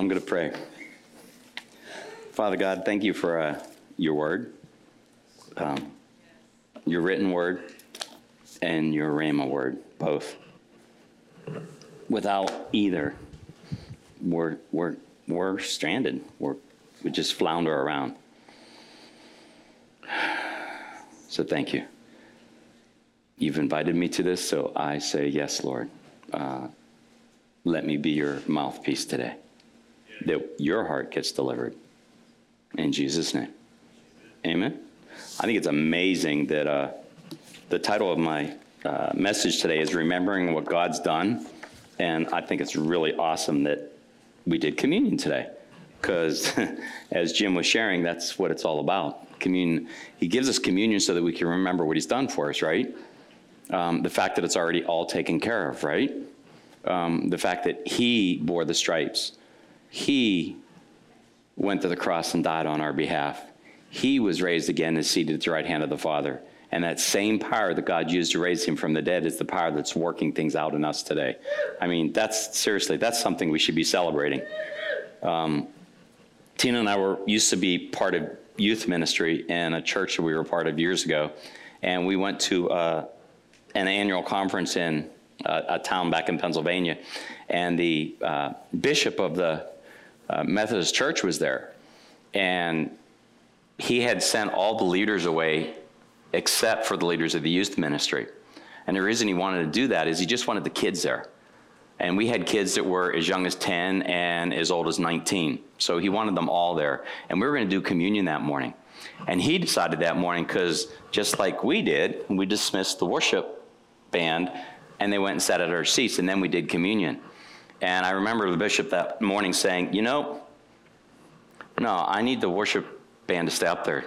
I'm going to pray. Father God, thank you for uh, your word, um, your written word, and your Rhema word, both. Without either, we're, we're, we're stranded. We're, we just flounder around. So thank you. You've invited me to this, so I say yes, Lord. Uh, let me be your mouthpiece today, that your heart gets delivered. In Jesus' name. Amen. I think it's amazing that uh, the title of my uh, message today is Remembering What God's Done. And I think it's really awesome that we did communion today. Because as Jim was sharing, that's what it's all about. Communion, he gives us communion so that we can remember what he's done for us, right? Um, the fact that it's already all taken care of, right? Um, the fact that he bore the stripes. He went to the cross and died on our behalf. He was raised again and seated at the right hand of the Father. And that same power that God used to raise him from the dead is the power that's working things out in us today. I mean, that's seriously, that's something we should be celebrating. Um, Tina and I were used to be part of youth ministry in a church that we were part of years ago, and we went to uh, an annual conference in uh, a town back in Pennsylvania, and the uh, bishop of the uh, Methodist Church was there, and he had sent all the leaders away except for the leaders of the youth ministry. And the reason he wanted to do that is he just wanted the kids there. And we had kids that were as young as 10 and as old as 19. So he wanted them all there. And we were going to do communion that morning. And he decided that morning because just like we did, we dismissed the worship band and they went and sat at our seats and then we did communion. And I remember the bishop that morning saying, You know, no, I need the worship band to stay up there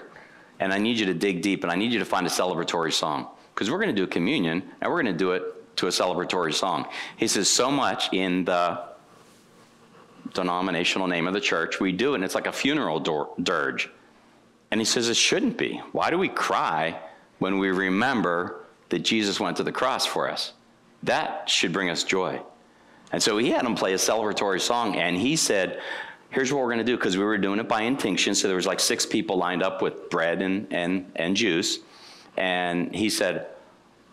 and I need you to dig deep and I need you to find a celebratory song because we're going to do communion and we're going to do it to a celebratory song. He says, so much in the denominational name of the church, we do it and it's like a funeral dirge. And he says, it shouldn't be. Why do we cry when we remember that Jesus went to the cross for us? That should bring us joy. And so he had him play a celebratory song and he said, here's what we're going to do because we were doing it by intinction so there was like six people lined up with bread and, and, and juice. And he said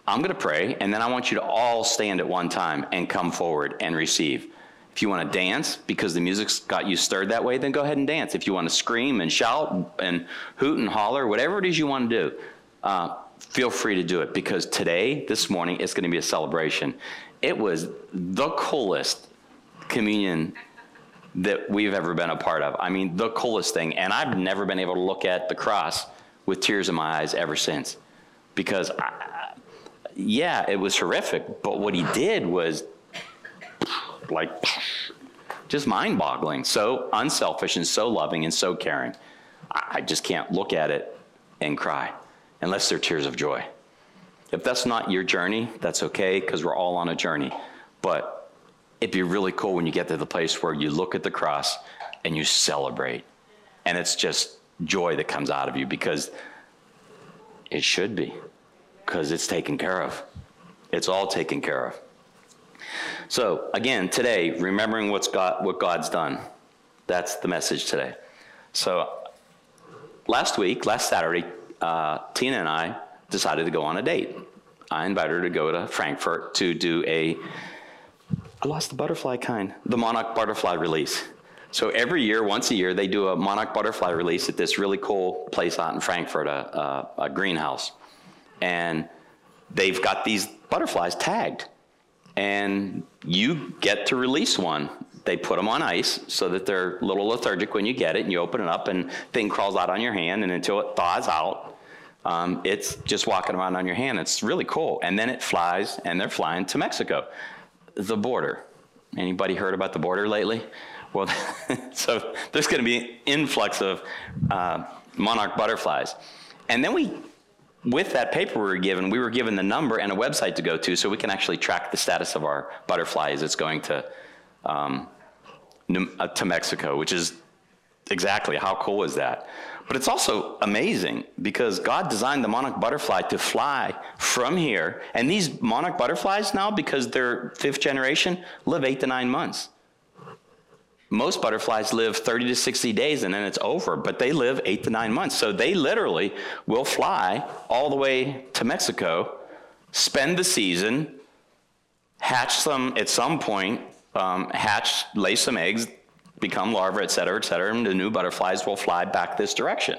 i'm going to pray and then i want you to all stand at one time and come forward and receive. If you want to dance because the music's got you stirred that way then go ahead and dance. If you want to scream and shout and hoot and holler whatever it is you want to do uh, feel free to do it because today this morning it's going to be a celebration it was the coolest communion that we've ever been a part of. I mean, the coolest thing. And I've never been able to look at the cross with tears in my eyes ever since. Because, I, yeah, it was horrific, but what he did was like just mind boggling. So unselfish and so loving and so caring. I just can't look at it and cry unless they're tears of joy. If that's not your journey, that's okay because we're all on a journey. But it'd be really cool when you get to the place where you look at the cross and you celebrate. And it's just joy that comes out of you because it should be, because it's taken care of. It's all taken care of. So again, today, remembering what's God, what God's done. That's the message today. So last week, last Saturday, uh, Tina and I decided to go on a date. I invited her to go to Frankfurt to do a I lost the butterfly kind, the monarch butterfly release. So every year, once a year, they do a monarch butterfly release at this really cool place out in Frankfurt, a, a, a greenhouse. And they've got these butterflies tagged. And you get to release one. They put them on ice so that they're a little lethargic when you get it, and you open it up, and thing crawls out on your hand, and until it thaws out, um, it's just walking around on your hand. It's really cool. And then it flies, and they're flying to Mexico the border. Anybody heard about the border lately? Well, so there's going to be an influx of uh, monarch butterflies. And then we, with that paper we were given, we were given the number and a website to go to so we can actually track the status of our butterfly as it's going to, um, uh, to Mexico, which is exactly how cool is that? But it's also amazing because God designed the monarch butterfly to fly from here. And these monarch butterflies now, because they're fifth generation, live eight to nine months. most butterflies live 30 to 60 days and then it's over, but they live eight to nine months. So they literally will fly all the way to Mexico, spend the season, hatch some at some point, um, hatch, lay some eggs, become larvae, et cetera, et cetera, and the new butterflies will fly back this direction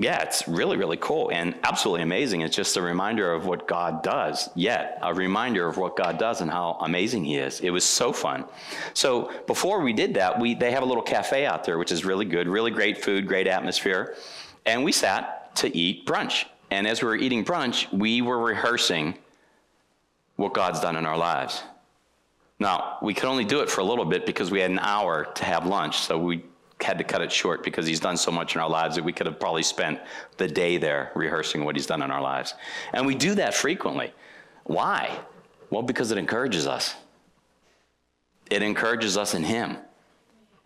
yeah, it's really, really cool and absolutely amazing. It's just a reminder of what God does, yet a reminder of what God does and how amazing He is. It was so fun. So before we did that, we, they have a little cafe out there, which is really good, really great food, great atmosphere. And we sat to eat brunch. And as we were eating brunch, we were rehearsing what God's done in our lives. Now, we could only do it for a little bit because we had an hour to have lunch. So we had to cut it short because he's done so much in our lives that we could have probably spent the day there rehearsing what he's done in our lives. And we do that frequently. Why? Well, because it encourages us. It encourages us in him.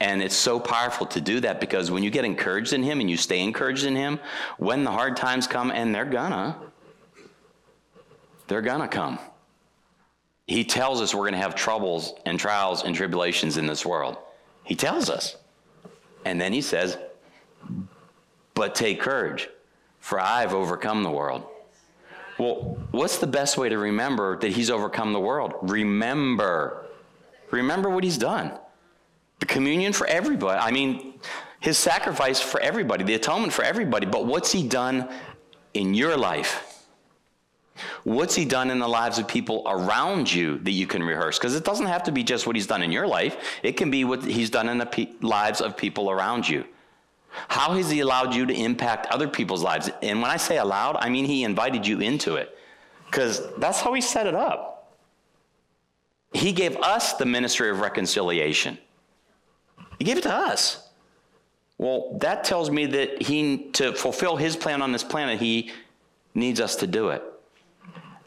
And it's so powerful to do that because when you get encouraged in him and you stay encouraged in him, when the hard times come, and they're gonna, they're gonna come. He tells us we're gonna have troubles and trials and tribulations in this world. He tells us. And then he says, But take courage, for I've overcome the world. Well, what's the best way to remember that he's overcome the world? Remember. Remember what he's done. The communion for everybody. I mean, his sacrifice for everybody, the atonement for everybody. But what's he done in your life? What's he done in the lives of people around you that you can rehearse? Because it doesn't have to be just what he's done in your life, it can be what he's done in the pe- lives of people around you. How has he allowed you to impact other people's lives? And when I say allowed, I mean he invited you into it. Because that's how he set it up. He gave us the ministry of reconciliation, he gave it to us. Well, that tells me that he, to fulfill his plan on this planet, he needs us to do it.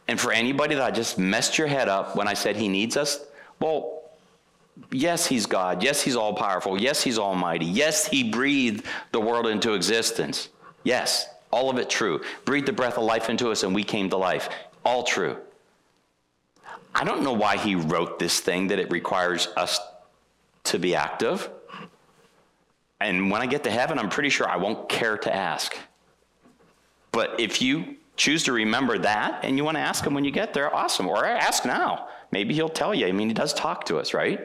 And for anybody that just messed your head up when I said he needs us, well, yes, he's God. Yes, he's all powerful. Yes, he's almighty. Yes, he breathed the world into existence. Yes, all of it true. Breathed the breath of life into us and we came to life. All true. I don't know why he wrote this thing that it requires us to be active. And when I get to heaven, I'm pretty sure I won't care to ask. But if you choose to remember that and you want to ask him when you get there, awesome. Or ask now. Maybe he'll tell you. I mean, he does talk to us, right?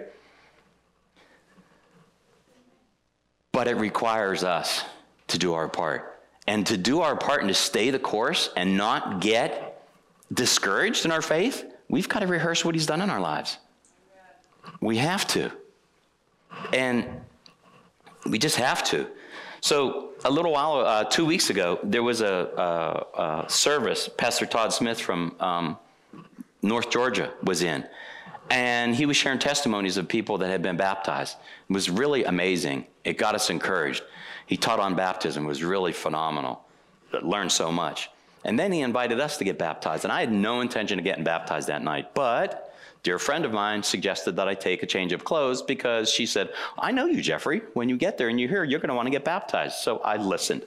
But it requires us to do our part. And to do our part and to stay the course and not get discouraged in our faith, we've got to rehearse what he's done in our lives. We have to. And we just have to. So a little while, uh, two weeks ago, there was a, a, a service. Pastor Todd Smith from um, North Georgia was in, and he was sharing testimonies of people that had been baptized. It was really amazing. It got us encouraged. He taught on baptism. It was really phenomenal. Learned so much. And then he invited us to get baptized, and I had no intention of getting baptized that night, but dear friend of mine suggested that I take a change of clothes because she said, I know you, Jeffrey. When you get there and you're here, you're going to want to get baptized. So I listened.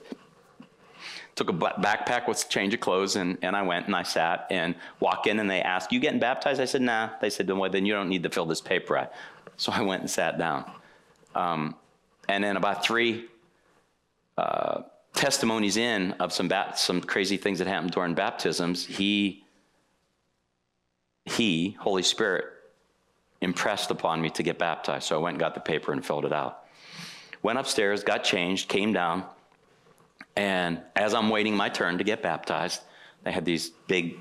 Took a backpack with a change of clothes and, and I went and I sat and walk in and they asked, You getting baptized? I said, Nah. They said, Well, then you don't need to fill this paper out. So I went and sat down. Um, and then about three uh, testimonies in of some, bat- some crazy things that happened during baptisms, he he, Holy Spirit, impressed upon me to get baptized. So I went and got the paper and filled it out. Went upstairs, got changed, came down, and as I'm waiting my turn to get baptized, they had these big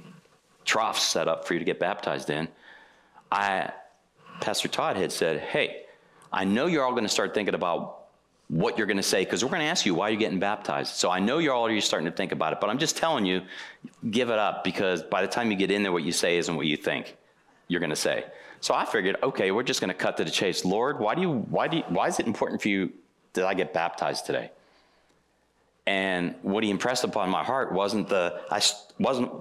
troughs set up for you to get baptized in. I, Pastor Todd had said, Hey, I know you're all going to start thinking about what you're going to say because we're going to ask you why you're getting baptized. So I know you're already starting to think about it, but I'm just telling you, give it up because by the time you get in there, what you say isn't what you think you're going to say. So I figured, okay, we're just going to cut to the chase. Lord, why do you, why do you, why is it important for you that I get baptized today? And what he impressed upon my heart wasn't the, I wasn't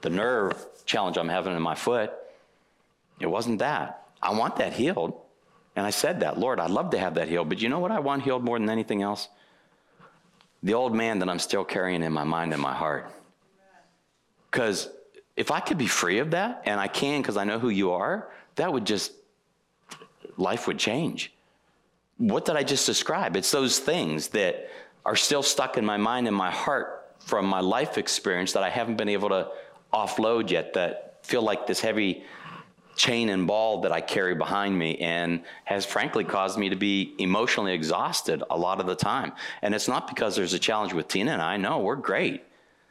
the nerve challenge I'm having in my foot. It wasn't that. I want that healed. And I said that, Lord, I'd love to have that healed, but you know what I want healed more than anything else? The old man that I'm still carrying in my mind and my heart. Because if I could be free of that, and I can because I know who you are, that would just life would change. What did I just describe? It's those things that are still stuck in my mind and my heart from my life experience that I haven't been able to offload yet, that feel like this heavy chain and ball that I carry behind me and has frankly caused me to be emotionally exhausted a lot of the time. And it's not because there's a challenge with Tina and I. No, we're great.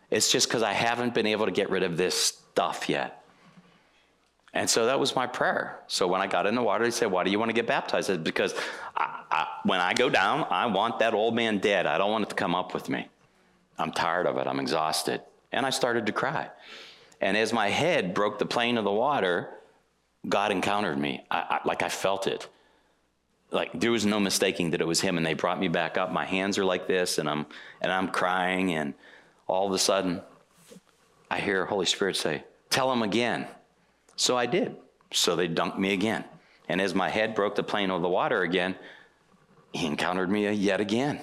It's just because I haven't been able to get rid of this stuff yet. And so that was my prayer. So when I got in the water, he said, Why do you want to get baptized? I said, Because I, I, when I go down, I want that old man dead. I don't want it to come up with me. I'm tired of it. I'm exhausted. And I started to cry. And as my head broke the plane of the water, God encountered me. I, I, like I felt it. Like there was no mistaking that it was Him. And they brought me back up. My hands are like this, and I'm and I'm crying. And all of a sudden, I hear Holy Spirit say, "Tell him again." So I did. So they dunked me again. And as my head broke the plane of the water again, He encountered me yet again.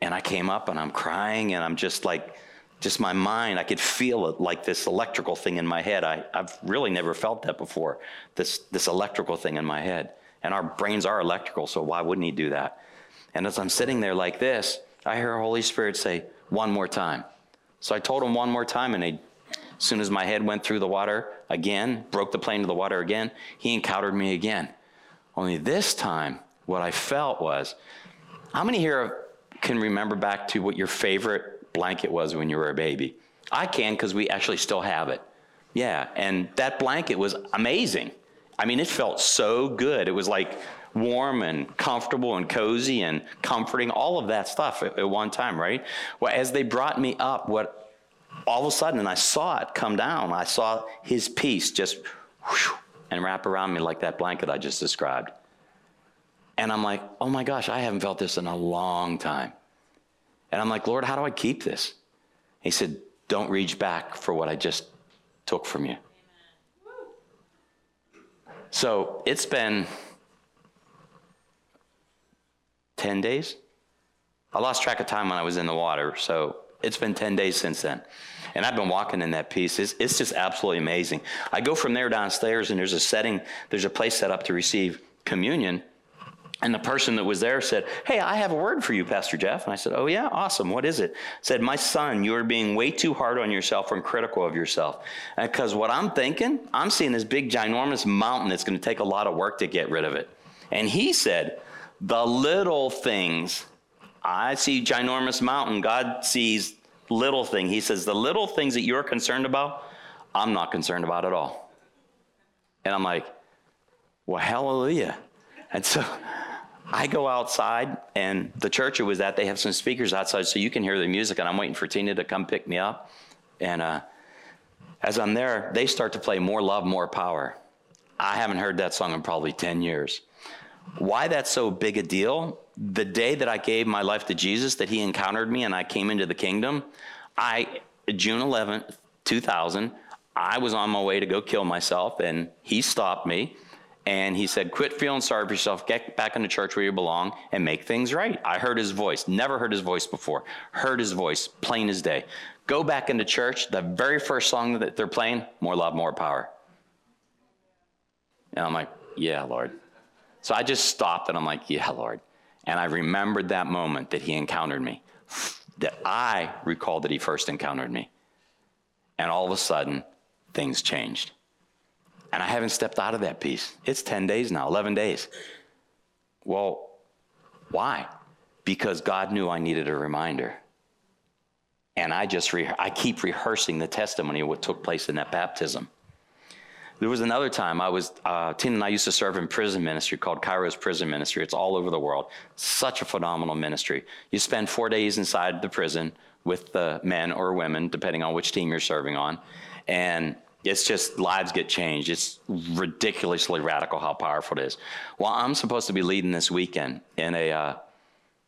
And I came up and I'm crying and I'm just like just my mind, I could feel it like this electrical thing in my head. I, I've really never felt that before, this, this electrical thing in my head. And our brains are electrical, so why wouldn't he do that? And as I'm sitting there like this, I hear Holy Spirit say, one more time. So I told him one more time, and he, as soon as my head went through the water again, broke the plane to the water again, he encountered me again. Only this time, what I felt was, how many here can remember back to what your favorite blanket was when you were a baby. I can because we actually still have it. Yeah, and that blanket was amazing. I mean, it felt so good. It was like warm and comfortable and cozy and comforting, all of that stuff at, at one time, right? Well, as they brought me up, what all of a sudden, and I saw it come down, I saw his peace just and wrap around me like that blanket I just described. And I'm like, oh my gosh, I haven't felt this in a long time. And I'm like, Lord, how do I keep this? He said, Don't reach back for what I just took from you. So it's been 10 days. I lost track of time when I was in the water, so it's been 10 days since then. And I've been walking in that peace. It's, it's just absolutely amazing. I go from there downstairs, and there's a setting, there's a place set up to receive communion. And the person that was there said, Hey, I have a word for you, Pastor Jeff. And I said, Oh, yeah, awesome. What is it? Said, My son, you are being way too hard on yourself and critical of yourself. Because what I'm thinking, I'm seeing this big, ginormous mountain that's going to take a lot of work to get rid of it. And he said, The little things, I see ginormous mountain. God sees little thing. He says, The little things that you're concerned about, I'm not concerned about at all. And I'm like, Well, hallelujah. And so I go outside, and the church it was at, they have some speakers outside so you can hear the music, and I'm waiting for Tina to come pick me up. And uh, as I'm there, they start to play More Love, More Power. I haven't heard that song in probably 10 years. Why that's so big a deal? The day that I gave my life to Jesus, that he encountered me and I came into the kingdom, I, June 11th, 2000, I was on my way to go kill myself, and he stopped me and he said, Quit feeling sorry for yourself, get back into church where you belong, and make things right. I heard his voice, never heard his voice before. Heard his voice, plain as day. Go back into church. The very first song that they're playing, More Love, More Power. And I'm like, Yeah, Lord. So I just stopped and I'm like, Yeah, Lord. And I remembered that moment that he encountered me, that I recalled that he first encountered me. And all of a sudden, things changed. And I haven't stepped out of that peace. It's 10 days now, 11 days. Well, why? Because God knew I needed a reminder. And I just re- I keep rehearsing the testimony of what took place in that baptism. There was another time I was, uh, and I used to serve in prison ministry called Kairos Prison Ministry. It's all over the world. Such a phenomenal ministry. You spend four days inside the prison with the men or women, depending on which team you're serving on. And it's just lives get changed. It's ridiculously radical how powerful it is. Well, I'm supposed to be leading this weekend in a, uh,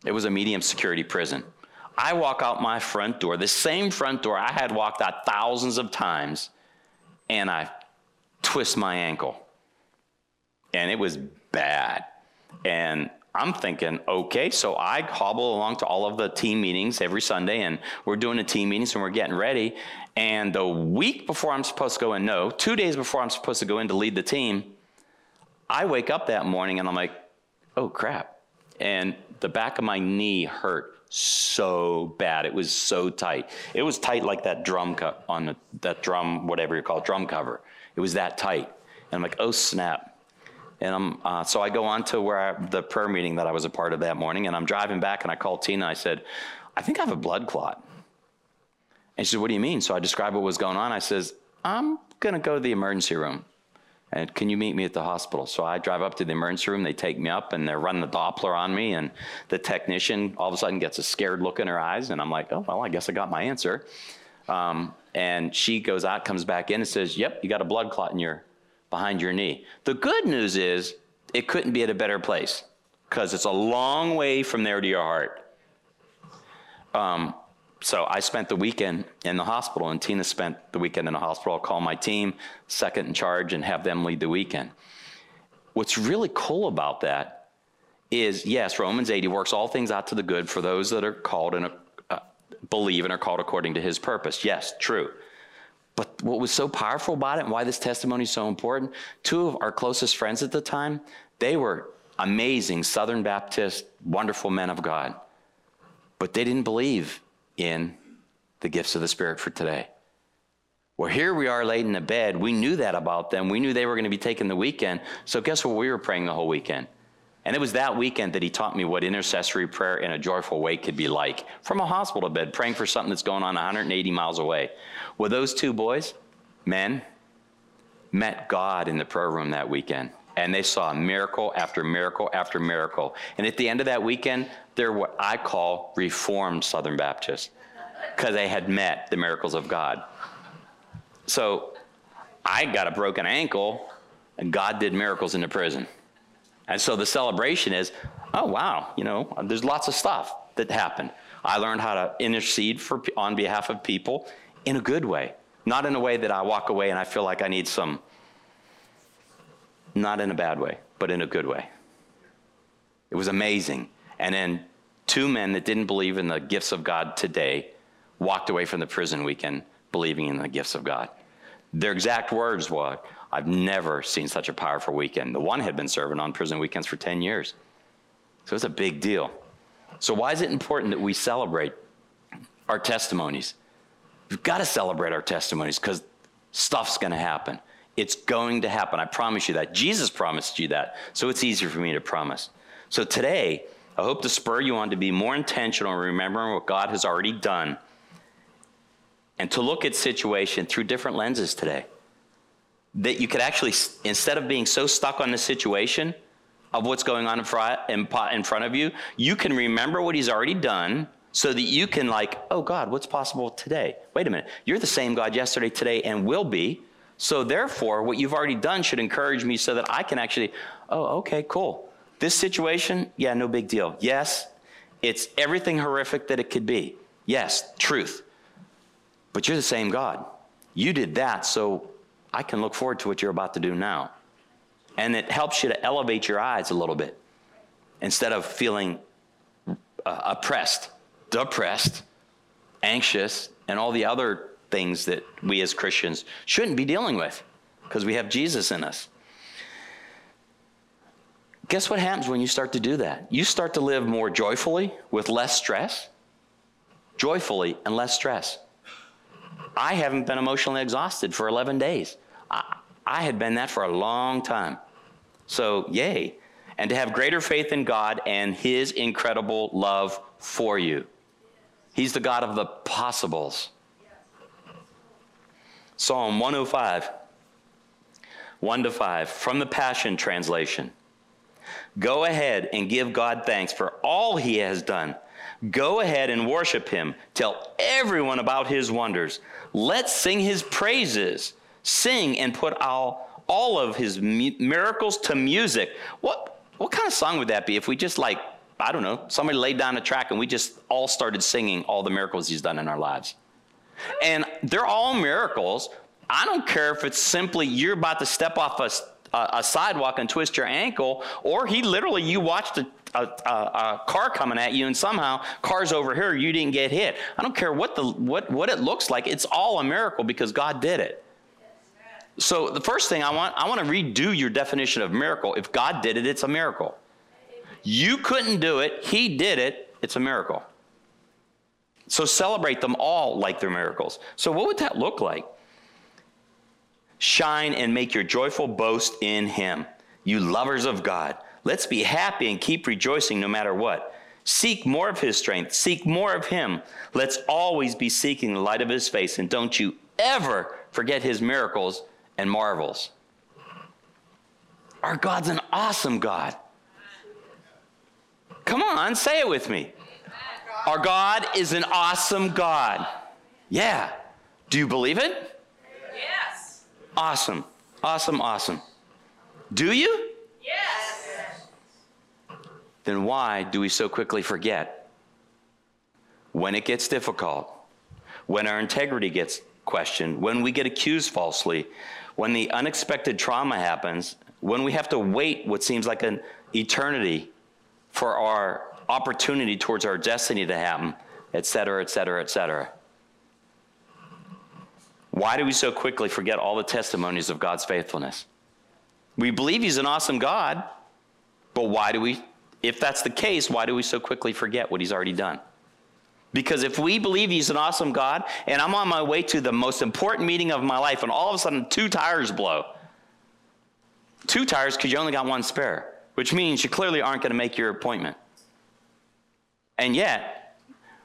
it was a medium security prison. I walk out my front door, the same front door I had walked out thousands of times, and I twist my ankle. And it was bad. And I'm thinking, okay, so I hobble along to all of the team meetings every Sunday, and we're doing the team meetings and we're getting ready. And the week before I'm supposed to go in, no, two days before I'm supposed to go in to lead the team, I wake up that morning and I'm like, oh crap. And the back of my knee hurt so bad. It was so tight. It was tight like that drum cut on the, that drum, whatever you call it, drum cover. It was that tight. And I'm like, oh snap. And I'm, uh, so I go on to where I, the prayer meeting that I was a part of that morning, and I'm driving back, and I called Tina. I said, I think I have a blood clot. And she said, What do you mean? So I described what was going on. I says, I'm going to go to the emergency room. And can you meet me at the hospital? So I drive up to the emergency room. They take me up and they're running the Doppler on me. And the technician all of a sudden gets a scared look in her eyes. And I'm like, oh, well, I guess I got my answer. Um, and she goes out, comes back in and says, yep, you got a blood clot in your, behind your knee. The good news is it couldn't be at a better place because it's a long way from there to your heart. Um, so I spent the weekend in the hospital, and Tina spent the weekend in the hospital. I'll call my team, second in charge, and have them lead the weekend. What's really cool about that is, yes, Romans 8, he works all things out to the good for those that are called and uh, believe and are called according to his purpose. Yes, true. But what was so powerful about it and why this testimony is so important, two of our closest friends at the time, they were amazing Southern Baptist, wonderful men of God. But they didn't believe in the gifts of the Spirit for today. Well, here we are laid in the bed. We knew that about them. We knew they were going to be taking the weekend. So, guess what? We were praying the whole weekend. And it was that weekend that he taught me what intercessory prayer in a joyful way could be like. From a hospital bed, praying for something that's going on 180 miles away. Well, those two boys, men, met God in the prayer room that weekend. And they saw miracle after miracle after miracle. And at the end of that weekend, they're what I call Reformed Southern Baptists because they had met the miracles of God. So I got a broken ankle, and God did miracles in the prison. And so the celebration is, oh, wow, you know, there's lots of stuff that happened. I learned how to intercede for, on behalf of people in a good way, not in a way that I walk away and I feel like I need some, not in a bad way, but in a good way. It was amazing. And then two men that didn't believe in the gifts of God today walked away from the prison weekend believing in the gifts of God. Their exact words were, I've never seen such a powerful weekend. The one had been serving on prison weekends for 10 years. So it's a big deal. So, why is it important that we celebrate our testimonies? We've got to celebrate our testimonies because stuff's going to happen. It's going to happen. I promise you that. Jesus promised you that. So, it's easier for me to promise. So, today, I hope to spur you on to be more intentional in remembering what God has already done and to look at situation through different lenses today. That you could actually, instead of being so stuck on the situation of what's going on in front, of you, you can remember what He's already done so that you can, like, oh God, what's possible today? Wait a minute. You're the same God yesterday, today, and will be. So therefore, what you've already done should encourage me so that I can actually, oh, okay, cool. This situation, yeah, no big deal. Yes, it's everything horrific that it could be. Yes, truth. But you're the same God. You did that, so I can look forward to what you're about to do now. And it helps you to elevate your eyes a little bit instead of feeling uh, oppressed, depressed, anxious, and all the other things that we as Christians shouldn't be dealing with because we have Jesus in us. Guess what happens when you start to do that? You start to live more joyfully with less stress. Joyfully and less stress. I haven't been emotionally exhausted for 11 days. I, I had been that for a long time. So, yay. And to have greater faith in God and His incredible love for you. He's the God of the possibles. Psalm 105, 1 to 5, from the Passion Translation. Go ahead and give God thanks for all he has done. Go ahead and worship him. Tell everyone about his wonders. Let's sing his praises. Sing and put all, all of his miracles to music. What, what kind of song would that be if we just like, I don't know, somebody laid down a track and we just all started singing all the miracles he's done in our lives? And they're all miracles. I don't care if it's simply you're about to step off a a, a sidewalk and twist your ankle, or he literally, you watched a, a, a, car coming at you and somehow car's over here you didn't get hit i don't care what the what what it looks like it's all a miracle because god did it So the first thing I want, I want to redo your definition of miracle. If God did it, it's a miracle. You couldn't do it, He did it, it's a miracle. So celebrate them all like they're miracles. So what would that look like? Shine and make your joyful boast in Him, you lovers of God. Let's be happy and keep rejoicing no matter what. Seek more of His strength, seek more of Him. Let's always be seeking the light of His face, and don't you ever forget His miracles and marvels. Our God's an awesome God. Come on, say it with me. Our God is an awesome God. Yeah. Do you believe it? Yes. Awesome. Awesome, awesome. Do you? Then why do we so quickly forget? When it gets difficult, when our integrity gets questioned, when we get accused falsely, when the unexpected trauma happens, when we have to wait what seems like an eternity for our opportunity towards our destiny to happen, et cetera, et cetera, et cetera. Why do we so quickly forget all the testimonies of God's faithfulness? We believe He's an awesome God, but why do we, if that's the case, why do we so quickly forget what He's already done? Because if we believe He's an awesome God, and I'm on my way to the most important meeting of my life, and all of a sudden two tires blow, two tires because you only got one spare, which means you clearly aren't going to make your appointment. And yet,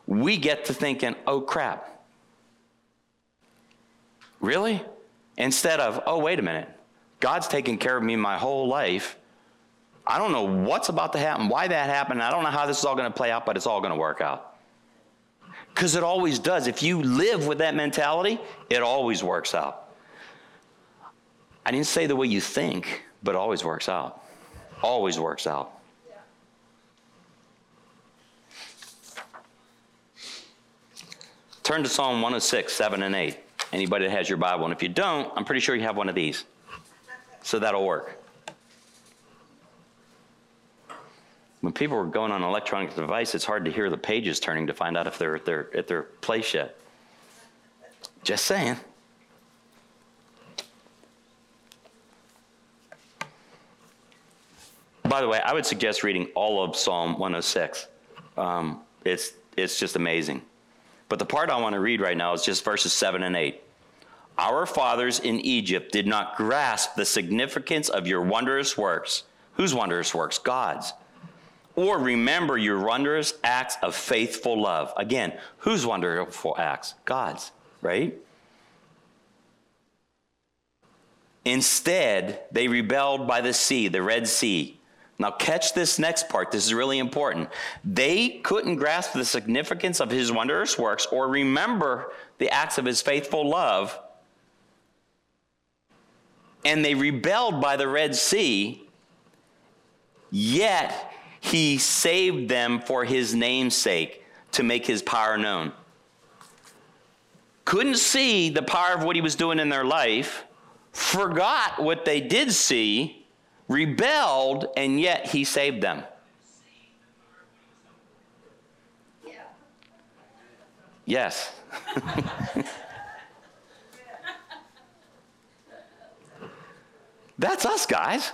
we get to thinking, oh crap. Really? Instead of, oh, wait a minute. God's taken care of me my whole life. I don't know what's about to happen, why that happened. I don't know how this is all going to play out, but it's all going to work out. Because it always does. If you live with that mentality, it always works out. I didn't say the way you think, but always works out. Always works out. Turn to Psalm 106, 7 and 8. Anybody that has your Bible. And if you don't, I'm pretty sure you have one of these. So that'll work. When people are going on electronic device, it's hard to hear the pages turning to find out if they're at their, at their place yet. Just saying. By the way, I would suggest reading all of Psalm 106. Um, it's, it's just amazing. But the part I want to read right now is just verses 7 and 8. Our fathers in Egypt did not grasp the significance of your wondrous works. Whose wondrous works? God's. Or remember your wondrous acts of faithful love. Again, whose wonderful acts? God's, right? Instead, they rebelled by the sea, the Red Sea. Now, catch this next part. This is really important. They couldn't grasp the significance of his wondrous works or remember the acts of his faithful love. And they rebelled by the Red Sea, yet he saved them for his name's sake to make his power known. Couldn't see the power of what he was doing in their life, forgot what they did see rebelled, and yet he saved them. Yes. That's us, guys.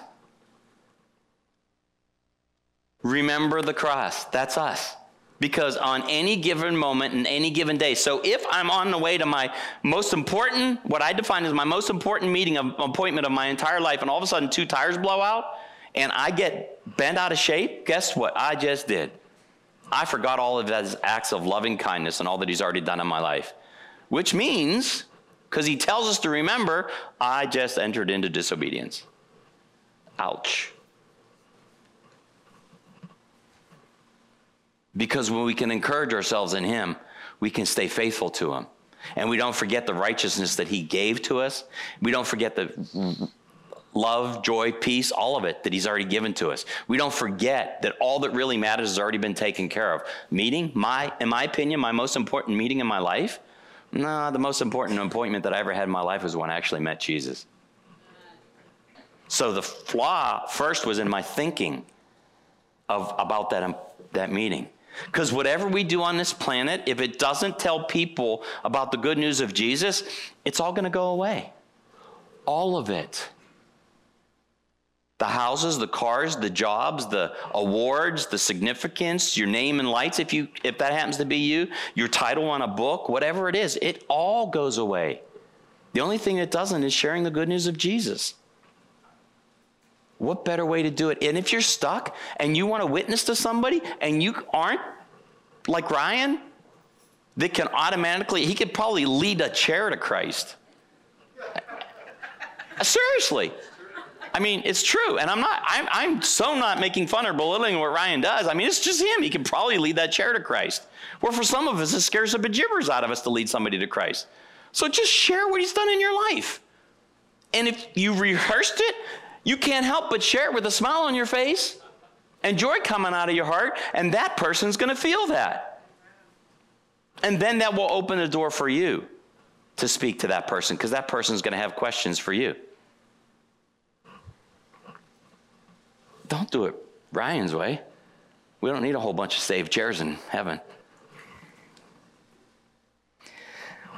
Remember the cross. That's us because on any given moment in any given day. So if I'm on the way to my most important, what I define as my most important meeting of appointment of my entire life, and all of a sudden two tires blow out and I get bent out of shape, guess what I just did? I forgot all of his acts of loving kindness and all that he's already done in my life. Which means, because he tells us to remember, I just entered into disobedience. Ouch. Because when we can encourage ourselves in Him, we can stay faithful to Him. And we don't forget the righteousness that He gave to us. We don't forget the love, joy, peace, all of it that He's already given to us. We don't forget that all that really matters has already been taken care of. Meeting, my, in my opinion, my most important meeting in my life. No, the most important appointment that I ever had in my life was when I actually met Jesus. So the flaw first was in my thinking of about that, um, that meeting. Because whatever we do on this planet, if it doesn't tell people about the good news of Jesus, it's all going to go away. all of it. The houses, the cars, the jobs, the awards, the significance, your name and lights, if, you, if that happens to be you, your title on a book, whatever it is, it all goes away. The only thing that doesn't is sharing the good news of Jesus. What better way to do it? And if you're stuck and you want to witness to somebody and you aren't like Ryan, that can automatically, he could probably lead a chair to Christ. Seriously. I mean, it's true. And I'm not, I'm, I'm so not making fun or belittling what Ryan does. I mean, it's just him. He can probably lead that chair to Christ. Where for some of us, it scares the bejibbers out of us to lead somebody to Christ. So just share what he's done in your life. And if you rehearsed it, you can't help but share it with a smile on your face and joy coming out of your heart, and that person's going to feel that. And then that will open the door for you to speak to that person because that person's going to have questions for you. Don't do it Ryan's way. We don't need a whole bunch of saved chairs in heaven.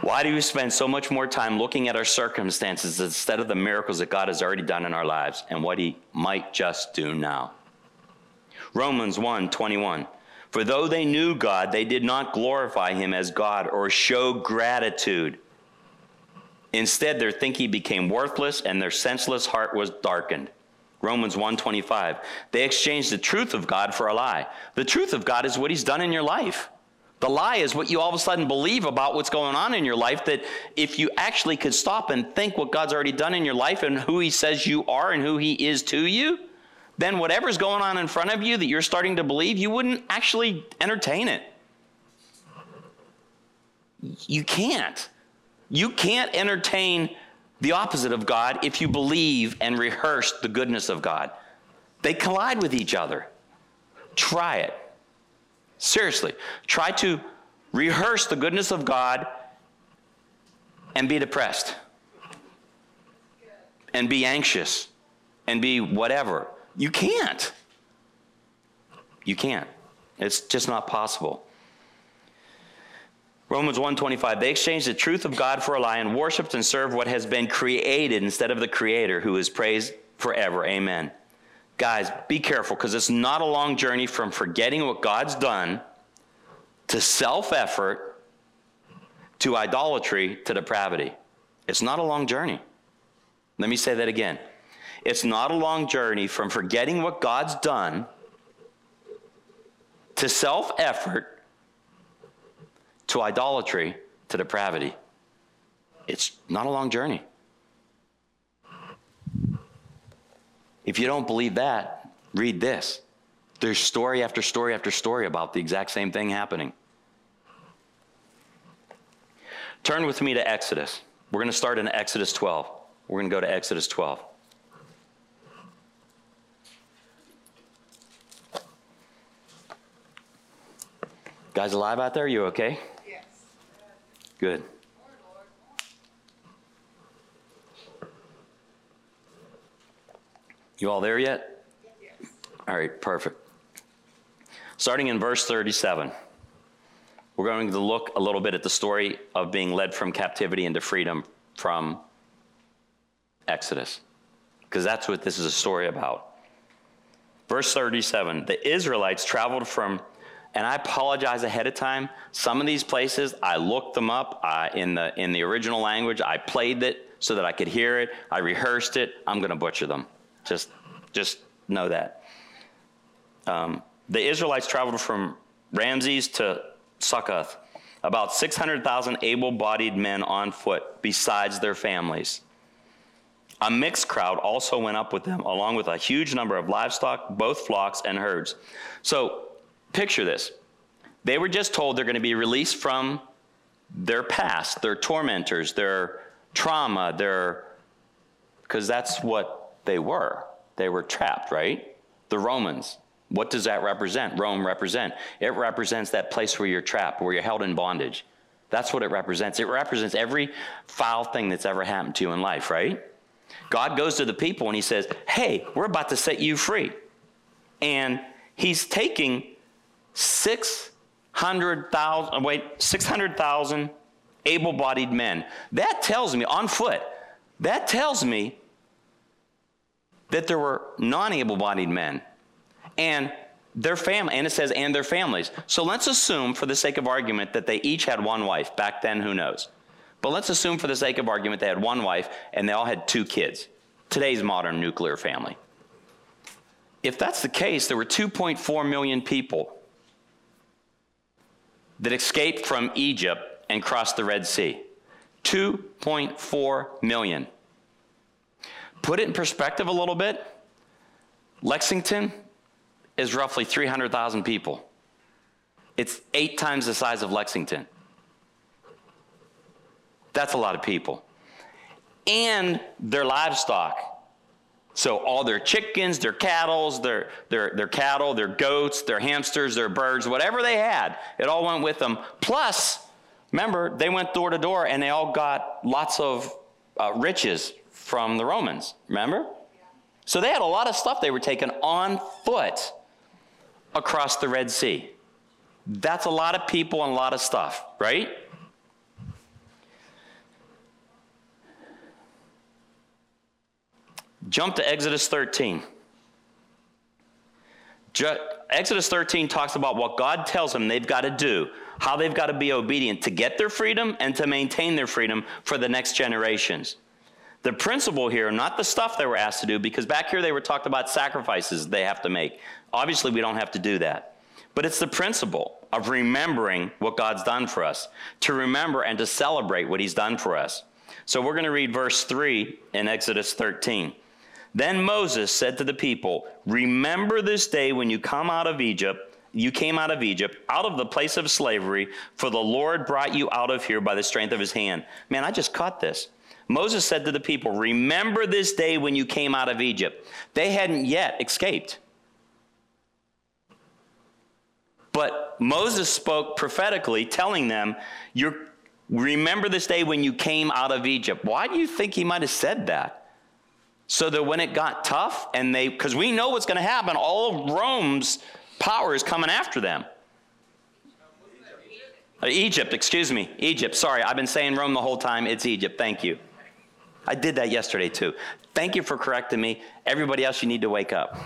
Why do we spend so much more time looking at our circumstances instead of the miracles that God has already done in our lives and what He might just do now? Romans 1 21. For though they knew God, they did not glorify Him as God or show gratitude. Instead, their thinking became worthless and their senseless heart was darkened. Romans 1:25. They exchanged the truth of God for a lie. The truth of God is what he's done in your life. The lie is what you all of a sudden believe about what's going on in your life that if you actually could stop and think what God's already done in your life and who he says you are and who he is to you, then whatever's going on in front of you that you're starting to believe, you wouldn't actually entertain it. You can't. You can't entertain the opposite of God if you believe and rehearse the goodness of God. They collide with each other. Try it. Seriously. Try to rehearse the goodness of God and be depressed and be anxious and be whatever. You can't. You can't. It's just not possible. Romans 1:25 They exchanged the truth of God for a lie and worshiped and served what has been created instead of the creator who is praised forever. Amen. Guys, be careful because it's not a long journey from forgetting what God's done to self-effort to idolatry to depravity. It's not a long journey. Let me say that again. It's not a long journey from forgetting what God's done to self-effort to idolatry to depravity. It's not a long journey. If you don't believe that, read this. There's story after story after story about the exact same thing happening. Turn with me to Exodus. We're going to start in Exodus 12. We're going to go to Exodus 12. Guys alive out there? You okay? Yes. Good. You all there yet? Yes. All right, perfect. Starting in verse 37, we're going to look a little bit at the story of being led from captivity into freedom from Exodus, because that's what this is a story about. Verse 37 The Israelites traveled from and I apologize ahead of time. Some of these places, I looked them up in, the, in the original language. I played it so that I could hear it. I rehearsed it. I'm going to butcher them. Just, just know that. Um, the Israelites traveled from Ramses to Succoth, about 600,000 able bodied men on foot, besides their families. A mixed crowd also went up with them, along with a huge number of livestock, both flocks and herds. So Picture this. They were just told they're going to be released from their past, their tormentors, their trauma, their, because that's what they were. They were trapped, right? The Romans. What does that represent? Rome represent. It represents that place where you're trapped, where you're held in bondage. That's what it represents. It represents every foul thing that's ever happened to you in life, right? God goes to the people and he says, Hey, we're about to set you free. And he's taking 600,000, wait, 600,000 able bodied men. That tells me on foot That tells me that there were non able bodied men and their family, and it says, and their families. So let's assume, for the sake of argument, that they each had one wife. Back then, who knows? But let's assume, for the sake of argument, they had one wife and they all had two kids. Today's modern nuclear family. If that's the case, there were 2.4 million people that escaped from Egypt and crossed the Red Sea. 2.4 million. Put it in perspective a little bit. Lexington is roughly 300,000 people. It's eight times the size of Lexington. That's a lot of people. And their livestock. So all their chickens, their cattle, their, their, their cattle, their goats, their hamsters, their birds, whatever they had, it all went with them. Plus, remember, they went door to door and they all got lots of uh, riches from the Romans. Remember? So they had a lot of stuff they were taking on foot across the Red Sea. That's a lot of people and a lot of stuff, right? Jump to Exodus 13. Exodus 13 talks about what God tells them they've got to do, how they've got to be obedient to get their freedom and to maintain their freedom for the next generations. The principle here, not the stuff they were asked to do, because back here they were talked about sacrifices they have to make. Obviously, we don't have to do that. But it's the principle of remembering what God's done for us, to remember and to celebrate what He's done for us. So we're going to read verse 3 in Exodus 13. Then Moses said to the people, Remember this day when you come out of Egypt, you came out of Egypt, out of the place of slavery, for the Lord brought you out of here by the strength of his hand. Man, I just caught this. Moses said to the people, Remember this day when you came out of Egypt. They hadn't yet escaped. But Moses spoke prophetically, telling them, you Remember this day when you came out of Egypt. Why do you think he might have said that? so that when it got tough and they, because we know what's going to happen, all of Rome's power is coming after them. Uh, Egypt, excuse me, Egypt. Sorry, I've been saying Rome the whole time. It's Egypt. Thank you. I did that yesterday too. Thank you for correcting me. Everybody else, you need to wake up.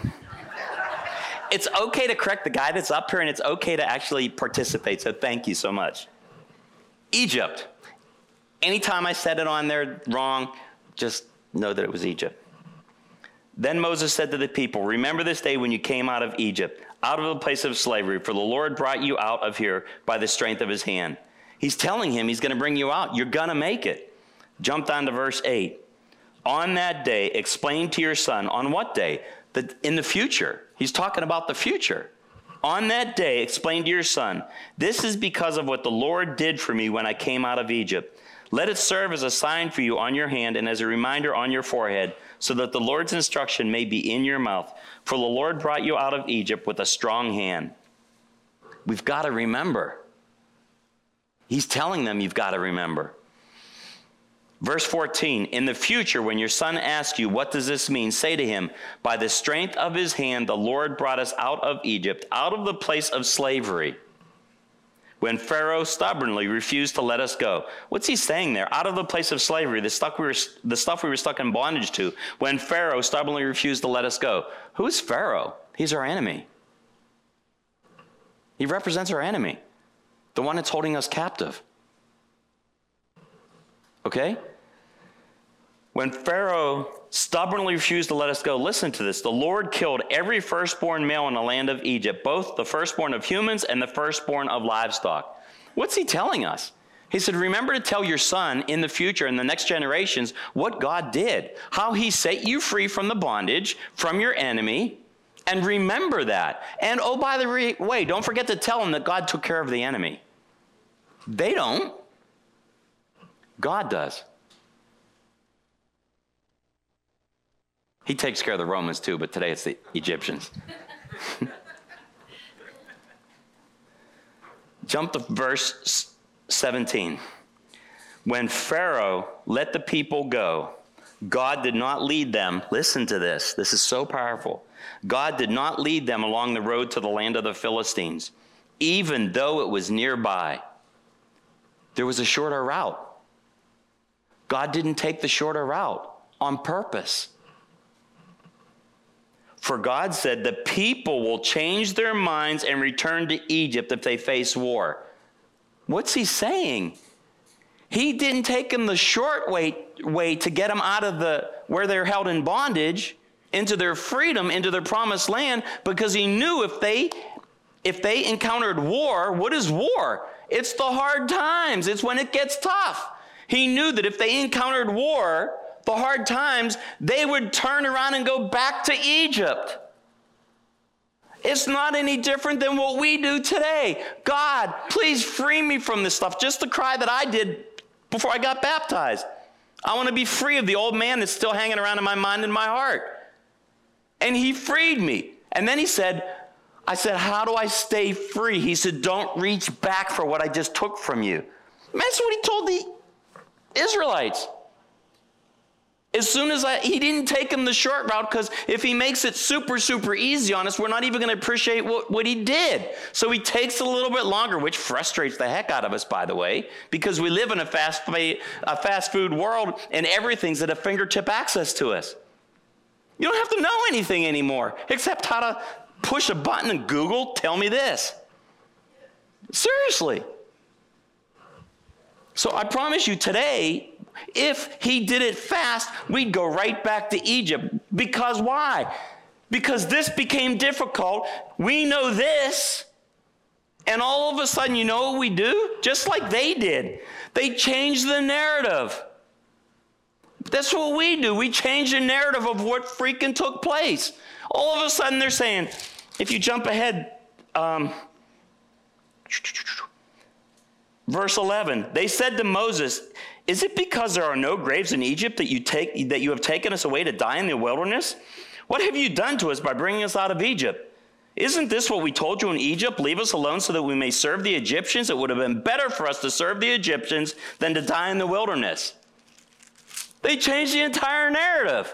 it's okay to correct the guy that's up here and it's okay to actually participate. So thank you so much. Egypt. Anytime I said it on there wrong, just know that it was Egypt. Then Moses said to the people, Remember this day when you came out of Egypt, out of the place of slavery, for the Lord brought you out of here by the strength of his hand. He's telling him he's going to bring you out. You're going to make it. Jump down to verse 8. On that day, explain to your son, on what day? That in the future. He's talking about the future. On that day, explain to your son, this is because of what the Lord did for me when I came out of Egypt. Let it serve as a sign for you on your hand and as a reminder on your forehead so that the Lord's instruction may be in your mouth. For the Lord brought you out of Egypt with a strong hand. We've got to remember. He's telling them you've got to remember. Verse 14, in the future, when your son asks you, What does this mean? say to him, By the strength of his hand, the Lord brought us out of Egypt, out of the place of slavery when Pharaoh stubbornly refused to let us go. What's he saying there? Out of the place of slavery, the stuff we were, the stuff we were stuck in bondage to, when Pharaoh stubbornly refused to let us go. Who's Pharaoh? He's our enemy. He represents our enemy, the one that's holding us captive. Okay? When Pharaoh stubbornly refused to let us go, listen to this. The Lord killed every firstborn male in the land of Egypt, both the firstborn of humans and the firstborn of livestock. What's he telling us? He said, Remember to tell your son in the future, in the next generations, what God did, how he set you free from the bondage, from your enemy, and remember that. And oh, by the way, don't forget to tell them that God took care of the enemy. They don't, God does. He takes care of the Romans too, but today it's the Egyptians. Jump to verse 17. When Pharaoh let the people go, God did not lead them. Listen to this. This is so powerful. God did not lead them along the road to the land of the Philistines, even though it was nearby. There was a shorter route. God didn't take the shorter route on purpose. For God said, The people will change their minds and return to Egypt if they face war. What's he saying? He didn't take them the short way, way to get them out of the where they're held in bondage into their freedom, into their promised land, because he knew if they if they encountered war, what is war? It's the hard times. It's when it gets tough. He knew that if they encountered war, the hard times, they would turn around and go back to Egypt. It's not any different than what we do today. God, please free me from this stuff. Just the cry that I did before I got baptized. I want to be free of the old man that's still hanging around in my mind and my heart. And he freed me. And then he said, I said, How do I stay free? He said, Don't reach back for what I just took from you. That's what he told the Israelites. As soon as I, he didn't take him the short route because if he makes it super, super easy on us, we're not even going to appreciate what, what he did. So he takes a little bit longer, which frustrates the heck out of us, by the way, because we live in a fast, a fast food world and everything's at a fingertip access to us. You don't have to know anything anymore except how to push a button and Google, tell me this. Seriously. So I promise you today, if he did it fast, we'd go right back to Egypt. Because why? Because this became difficult. We know this. And all of a sudden, you know what we do? Just like they did. They changed the narrative. That's what we do. We change the narrative of what freaking took place. All of a sudden, they're saying, if you jump ahead, um, verse 11, they said to Moses, Is it because there are no graves in Egypt that you, take, that you have taken us away to die in the wilderness? What have you done to us by bringing us out of Egypt? Isn't this what we told you in Egypt? Leave us alone so that we may serve the Egyptians? It would have been better for us to serve the Egyptians than to die in the wilderness. They changed the entire narrative.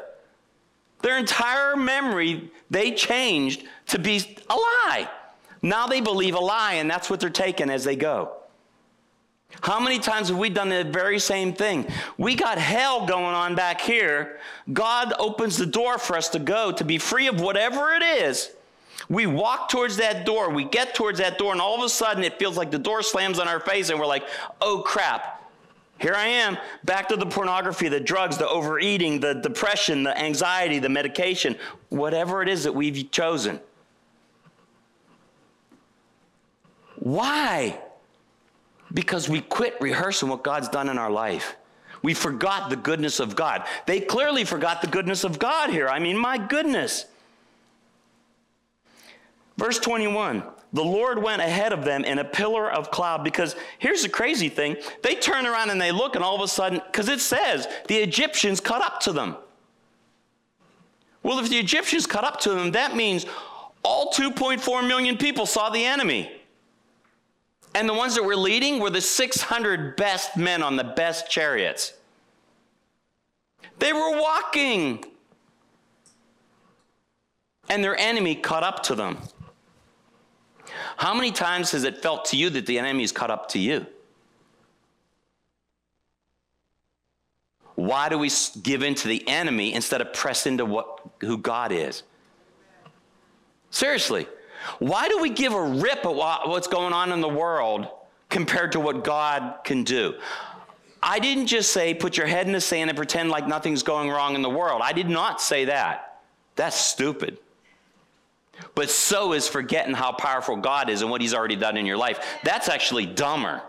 Their entire memory, they changed to be a lie. Now they believe a lie, and that's what they're taking as they go. How many times have we done the very same thing? We got hell going on back here. God opens the door for us to go to be free of whatever it is. We walk towards that door, we get towards that door, and all of a sudden it feels like the door slams on our face, and we're like, oh crap, here I am, back to the pornography, the drugs, the overeating, the depression, the anxiety, the medication, whatever it is that we've chosen. Why? Because we quit rehearsing what God's done in our life. We forgot the goodness of God. They clearly forgot the goodness of God here. I mean, my goodness. Verse 21 the Lord went ahead of them in a pillar of cloud because here's the crazy thing. They turn around and they look, and all of a sudden, because it says the Egyptians cut up to them. Well, if the Egyptians cut up to them, that means all 2.4 million people saw the enemy. And the ones that were leading were the 600 best men on the best chariots. They were walking. And their enemy caught up to them. How many times has it felt to you that the enemy is caught up to you? Why do we give in to the enemy instead of press into what, who God is? Seriously, why do we give a rip at what's going on in the world compared to what God can do? I didn't just say put your head in the sand and pretend like nothing's going wrong in the world. I did not say that. That's stupid. But so is forgetting how powerful God is and what He's already done in your life. That's actually dumber.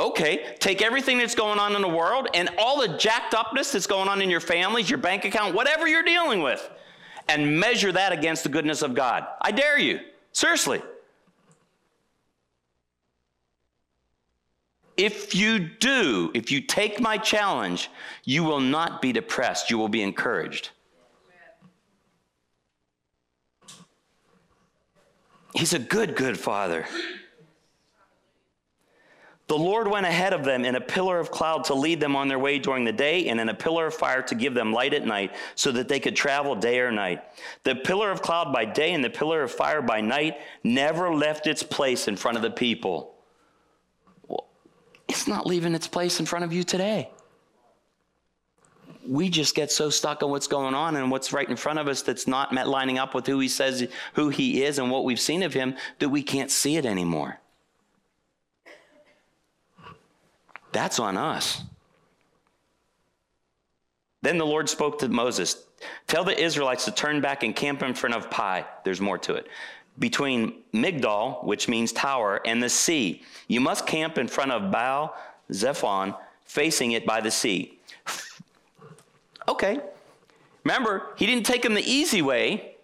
Okay, take everything that's going on in the world and all the jacked upness that's going on in your families, your bank account, whatever you're dealing with, and measure that against the goodness of God. I dare you. Seriously. If you do, if you take my challenge, you will not be depressed. You will be encouraged. He's a good, good father. The Lord went ahead of them in a pillar of cloud to lead them on their way during the day, and in a pillar of fire to give them light at night, so that they could travel day or night. The pillar of cloud by day and the pillar of fire by night never left its place in front of the people. it's not leaving its place in front of you today. We just get so stuck on what's going on and what's right in front of us that's not lining up with who he says who he is and what we've seen of him that we can't see it anymore. That's on us. Then the Lord spoke to Moses Tell the Israelites to turn back and camp in front of Pi. There's more to it. Between Migdol, which means tower, and the sea. You must camp in front of Baal Zephon, facing it by the sea. Okay. Remember, he didn't take them the easy way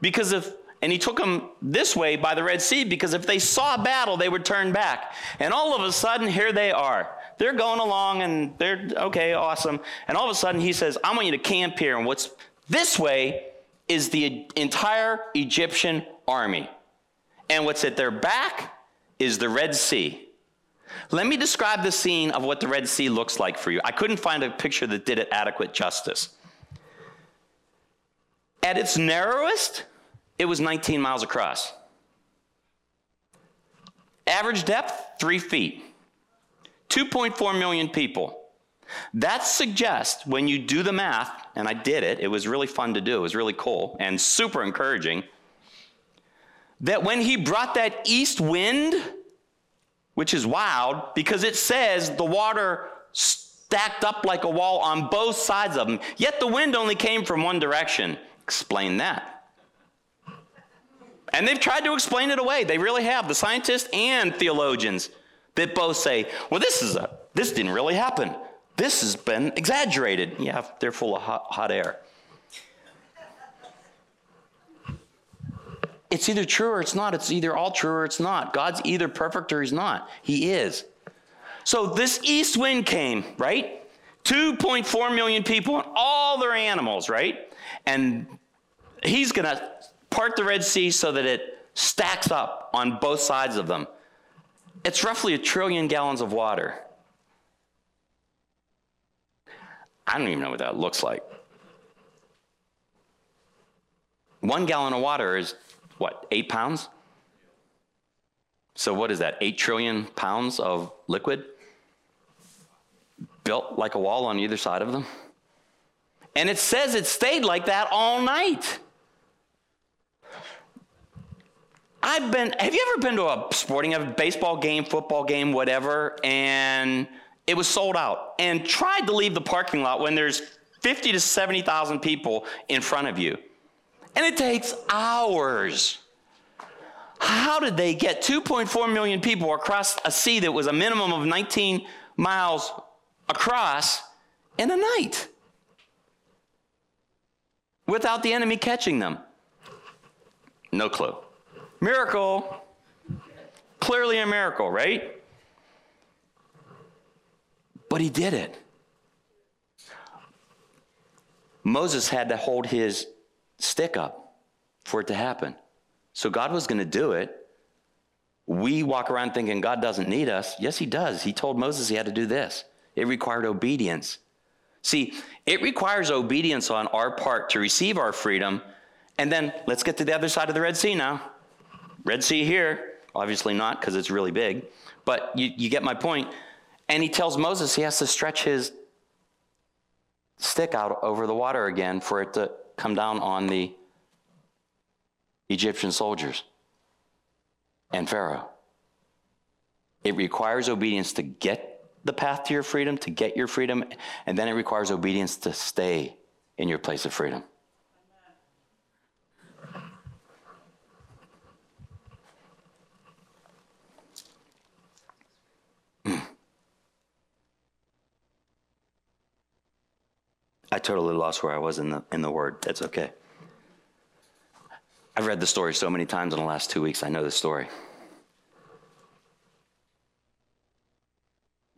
because if, and he took them this way by the Red Sea because if they saw battle, they would turn back. And all of a sudden, here they are. They're going along and they're okay, awesome. And all of a sudden, he says, I want you to camp here. And what's this way is the entire Egyptian army. And what's at their back is the Red Sea. Let me describe the scene of what the Red Sea looks like for you. I couldn't find a picture that did it adequate justice. At its narrowest, it was 19 miles across. Average depth, three feet. 2.4 million people. That suggests, when you do the math, and I did it, it was really fun to do, it was really cool and super encouraging, that when he brought that east wind, which is wild because it says the water stacked up like a wall on both sides of them, yet the wind only came from one direction. Explain that. And they've tried to explain it away. They really have, the scientists and theologians that both say, well, this is a this didn't really happen. This has been exaggerated. Yeah, they're full of hot, hot air. It's either true or it's not. It's either all true or it's not. God's either perfect or he's not. He is. So this east wind came, right? 2.4 million people and all their animals, right? And he's going to part the Red Sea so that it stacks up on both sides of them. It's roughly a trillion gallons of water. I don't even know what that looks like. One gallon of water is what, eight pounds? So, what is that, eight trillion pounds of liquid built like a wall on either side of them? And it says it stayed like that all night. I've been, have you ever been to a sporting event, baseball game, football game, whatever, and it was sold out and tried to leave the parking lot when there's 50 to 70,000 people in front of you? And it takes hours. How did they get 2.4 million people across a sea that was a minimum of 19 miles across in a night without the enemy catching them? No clue. Miracle. Clearly a miracle, right? But he did it. Moses had to hold his stick up for it to happen. So God was going to do it. We walk around thinking God doesn't need us. Yes, he does. He told Moses he had to do this. It required obedience. See, it requires obedience on our part to receive our freedom. And then let's get to the other side of the Red Sea now. Red Sea here, obviously not because it's really big, but you, you get my point. And he tells Moses he has to stretch his stick out over the water again for it to come down on the Egyptian soldiers and Pharaoh. It requires obedience to get the path to your freedom, to get your freedom, and then it requires obedience to stay in your place of freedom. I totally lost where I was in the in the word. That's okay. I've read the story so many times in the last two weeks, I know the story.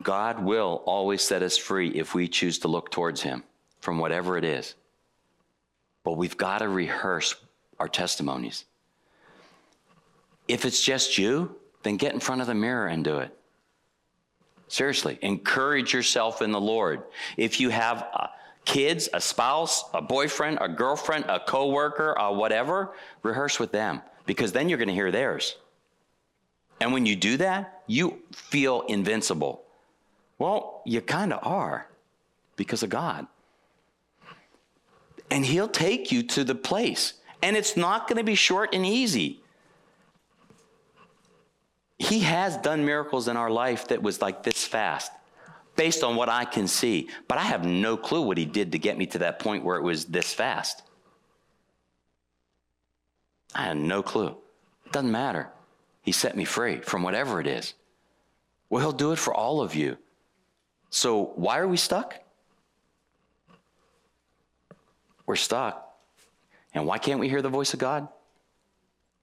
God will always set us free if we choose to look towards Him from whatever it is. But we've got to rehearse our testimonies. If it's just you, then get in front of the mirror and do it. Seriously, encourage yourself in the Lord. If you have uh, kids, a spouse, a boyfriend, a girlfriend, a coworker, uh, whatever, rehearse with them because then you're going to hear theirs. And when you do that, you feel invincible. Well, you kind of are because of God. And He'll take you to the place. And it's not going to be short and easy. He has done miracles in our life that was like this fast, based on what I can see. But I have no clue what He did to get me to that point where it was this fast. I had no clue. It doesn't matter. He set me free from whatever it is. Well, He'll do it for all of you. So why are we stuck? We're stuck. And why can't we hear the voice of God?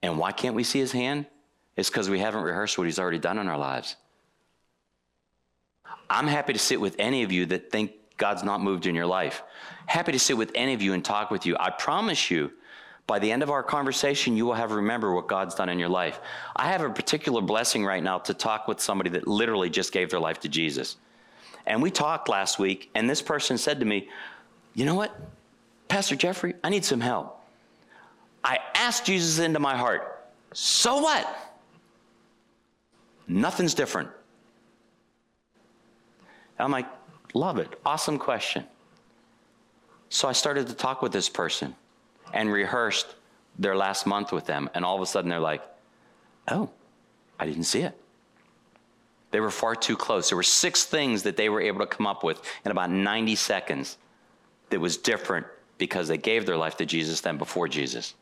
And why can't we see His hand? It's because we haven't rehearsed what He's already done in our lives. I'm happy to sit with any of you that think God's not moved in your life. Happy to sit with any of you and talk with you. I promise you, by the end of our conversation, you will have remembered what God's done in your life. I have a particular blessing right now to talk with somebody that literally just gave their life to Jesus. And we talked last week, and this person said to me, You know what, Pastor Jeffrey, I need some help. I asked Jesus into my heart. So what? Nothing's different. I'm like, love it. Awesome question. So I started to talk with this person and rehearsed their last month with them. And all of a sudden they're like, oh, I didn't see it. They were far too close. There were six things that they were able to come up with in about 90 seconds that was different because they gave their life to Jesus than before Jesus.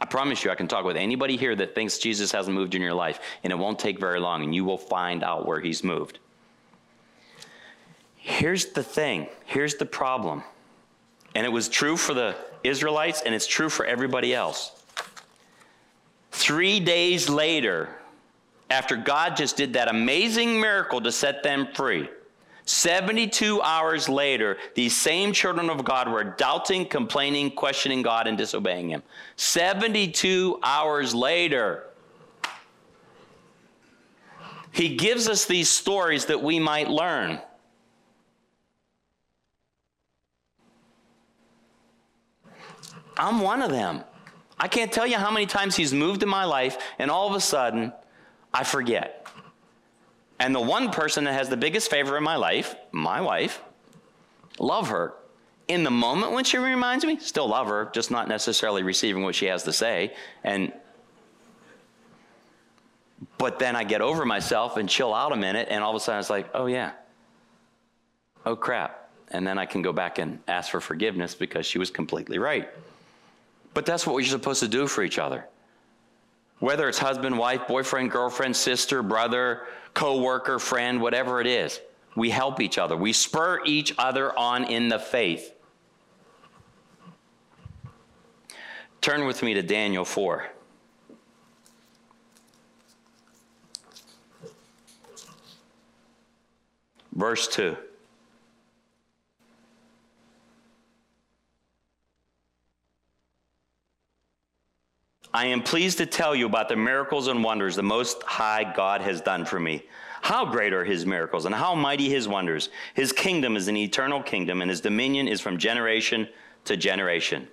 I promise you, I can talk with anybody here that thinks Jesus hasn't moved in your life, and it won't take very long, and you will find out where he's moved. Here's the thing here's the problem. And it was true for the Israelites, and it's true for everybody else. Three days later, after God just did that amazing miracle to set them free, 72 hours later, these same children of God were doubting, complaining, questioning God, and disobeying Him. 72 hours later, He gives us these stories that we might learn. I'm one of them. I can't tell you how many times He's moved in my life, and all of a sudden, I forget. And the one person that has the biggest favor in my life, my wife, love her. In the moment when she reminds me, still love her, just not necessarily receiving what she has to say. And but then I get over myself and chill out a minute, and all of a sudden it's like, oh yeah, oh crap. And then I can go back and ask for forgiveness because she was completely right. But that's what we're supposed to do for each other. Whether it's husband, wife, boyfriend, girlfriend, sister, brother, co-worker, friend, whatever it is, we help each other. We spur each other on in the faith. Turn with me to Daniel 4. Verse 2. I am pleased to tell you about the miracles and wonders the Most High God has done for me. How great are his miracles and how mighty his wonders. His kingdom is an eternal kingdom, and his dominion is from generation to generation.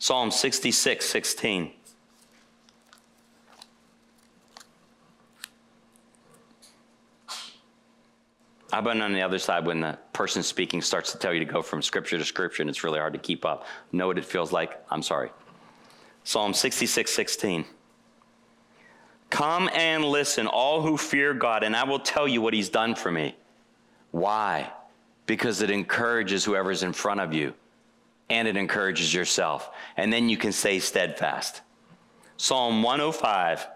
Psalm 66, 16. I've been on the other side when the person speaking starts to tell you to go from scripture to scripture, and it's really hard to keep up. Know what it feels like? I'm sorry. Psalm 66, 16. Come and listen, all who fear God, and I will tell you what he's done for me. Why? Because it encourages whoever's in front of you, and it encourages yourself. And then you can stay steadfast. Psalm 105.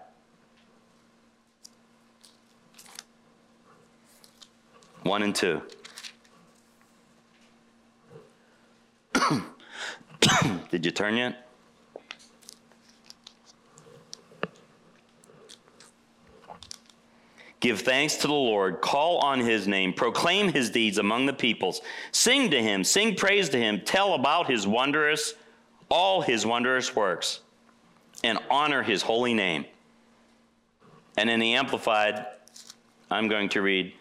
One and two. Did you turn yet? Give thanks to the Lord, call on his name, proclaim his deeds among the peoples, sing to him, sing praise to him, tell about his wondrous, all his wondrous works, and honor his holy name. And in the Amplified, I'm going to read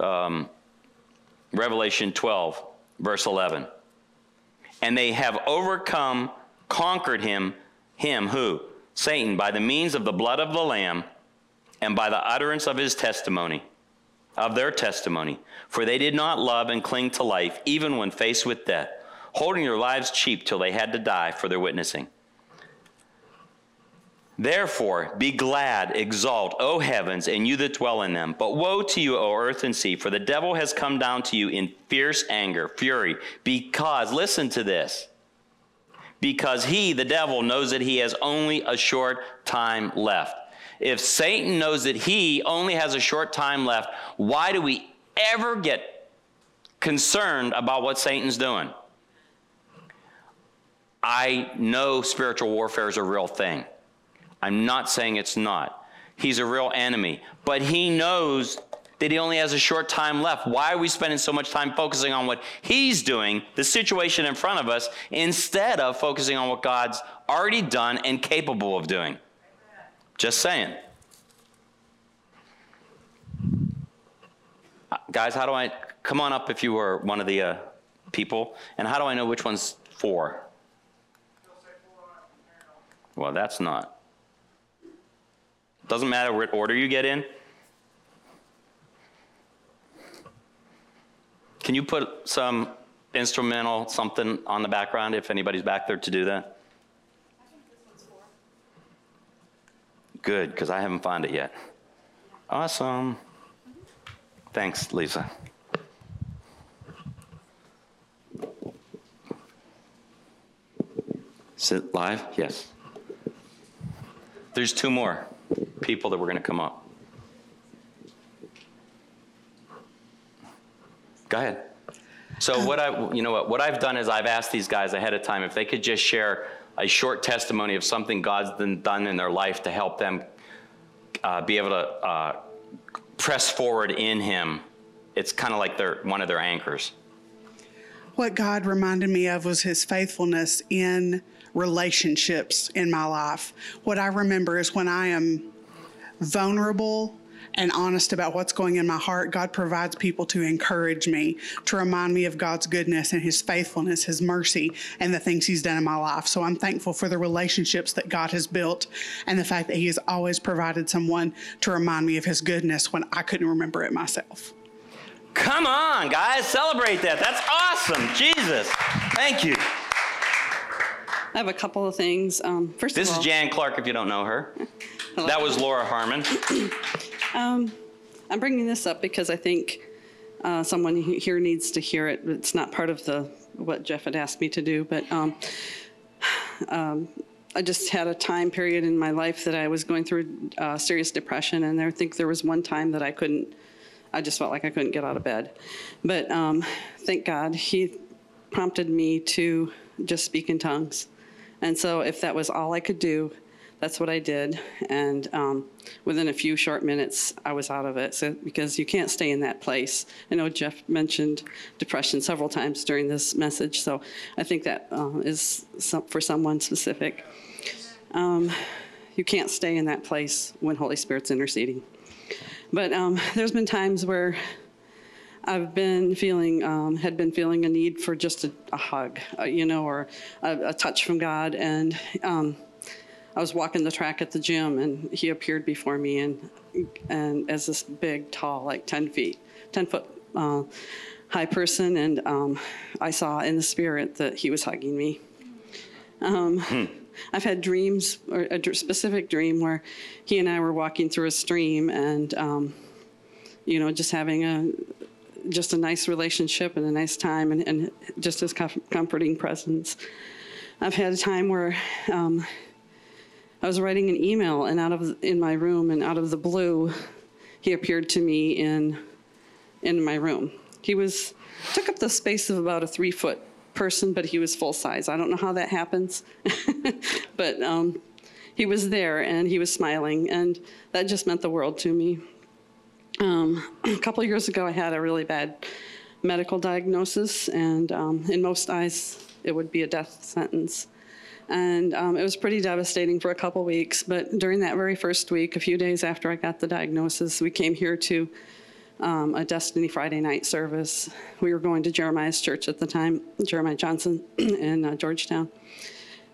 um, Revelation 12, verse 11. And they have overcome, conquered him, him who? Satan, by the means of the blood of the Lamb and by the utterance of his testimony, of their testimony, for they did not love and cling to life, even when faced with death, holding their lives cheap till they had to die for their witnessing. Therefore, be glad, exult, O heavens, and you that dwell in them. But woe to you, O earth and sea, for the devil has come down to you in fierce anger, fury, because, listen to this, because he, the devil, knows that he has only a short time left. If Satan knows that he only has a short time left, why do we ever get concerned about what Satan's doing? I know spiritual warfare is a real thing. I'm not saying it's not. He's a real enemy, but he knows that he only has a short time left. Why are we spending so much time focusing on what he's doing, the situation in front of us, instead of focusing on what God's already done and capable of doing? Just saying. Uh, Guys, how do I come on up if you were one of the uh, people? And how do I know which one's for? Well, that's not. Doesn't matter what order you get in. Can you put some instrumental something on the background if anybody's back there to do that? Good, because I haven't found it yet. Awesome. Thanks, Lisa. Is it live? Yes. There's two more people that were going to come up. Go ahead. So um, what I, you know what, what I've done is I've asked these guys ahead of time if they could just share a short testimony of something God's done- in their life to help them uh, be able to uh, press forward in Him. It's kind of like one of their anchors. What God reminded me of was his faithfulness in relationships in my life. What I remember is when I am vulnerable and honest about what's going in my heart, God provides people to encourage me, to remind me of God's goodness and his faithfulness, his mercy, and the things he's done in my life. So I'm thankful for the relationships that God has built and the fact that he has always provided someone to remind me of his goodness when I couldn't remember it myself. Come on, guys, celebrate that. That's awesome. Jesus. Thank you. I have a couple of things. Um, first This of is Jan Clark, if you don't know her. That was Laura Harmon. um, I'm bringing this up because I think uh, someone he- here needs to hear it. It's not part of the what Jeff had asked me to do, but um, um, I just had a time period in my life that I was going through uh, serious depression, and I think there was one time that I couldn't. I just felt like I couldn't get out of bed, but um, thank God he prompted me to just speak in tongues. And so, if that was all I could do, that's what I did. And um, within a few short minutes, I was out of it. So, because you can't stay in that place. I know Jeff mentioned depression several times during this message. So, I think that uh, is some, for someone specific. Um, you can't stay in that place when Holy Spirit's interceding. But um, there's been times where I've been feeling, um, had been feeling a need for just a, a hug, uh, you know, or a, a touch from God. And um, I was walking the track at the gym, and He appeared before me, and and as this big, tall, like 10 feet, 10 foot uh, high person, and um, I saw in the spirit that He was hugging me. Um, I've had dreams, or a specific dream where He and I were walking through a stream, and um, you know, just having a just a nice relationship and a nice time and, and just his comforting presence. I've had a time where um, I was writing an email and out of in my room and out of the blue, he appeared to me in in my room. He was took up the space of about a three foot person, but he was full size. I don't know how that happens, but um, he was there and he was smiling, and that just meant the world to me. Um, a couple years ago, I had a really bad medical diagnosis, and um, in most eyes, it would be a death sentence. And um, it was pretty devastating for a couple weeks. But during that very first week, a few days after I got the diagnosis, we came here to um, a Destiny Friday night service. We were going to Jeremiah's church at the time, Jeremiah Johnson in uh, Georgetown.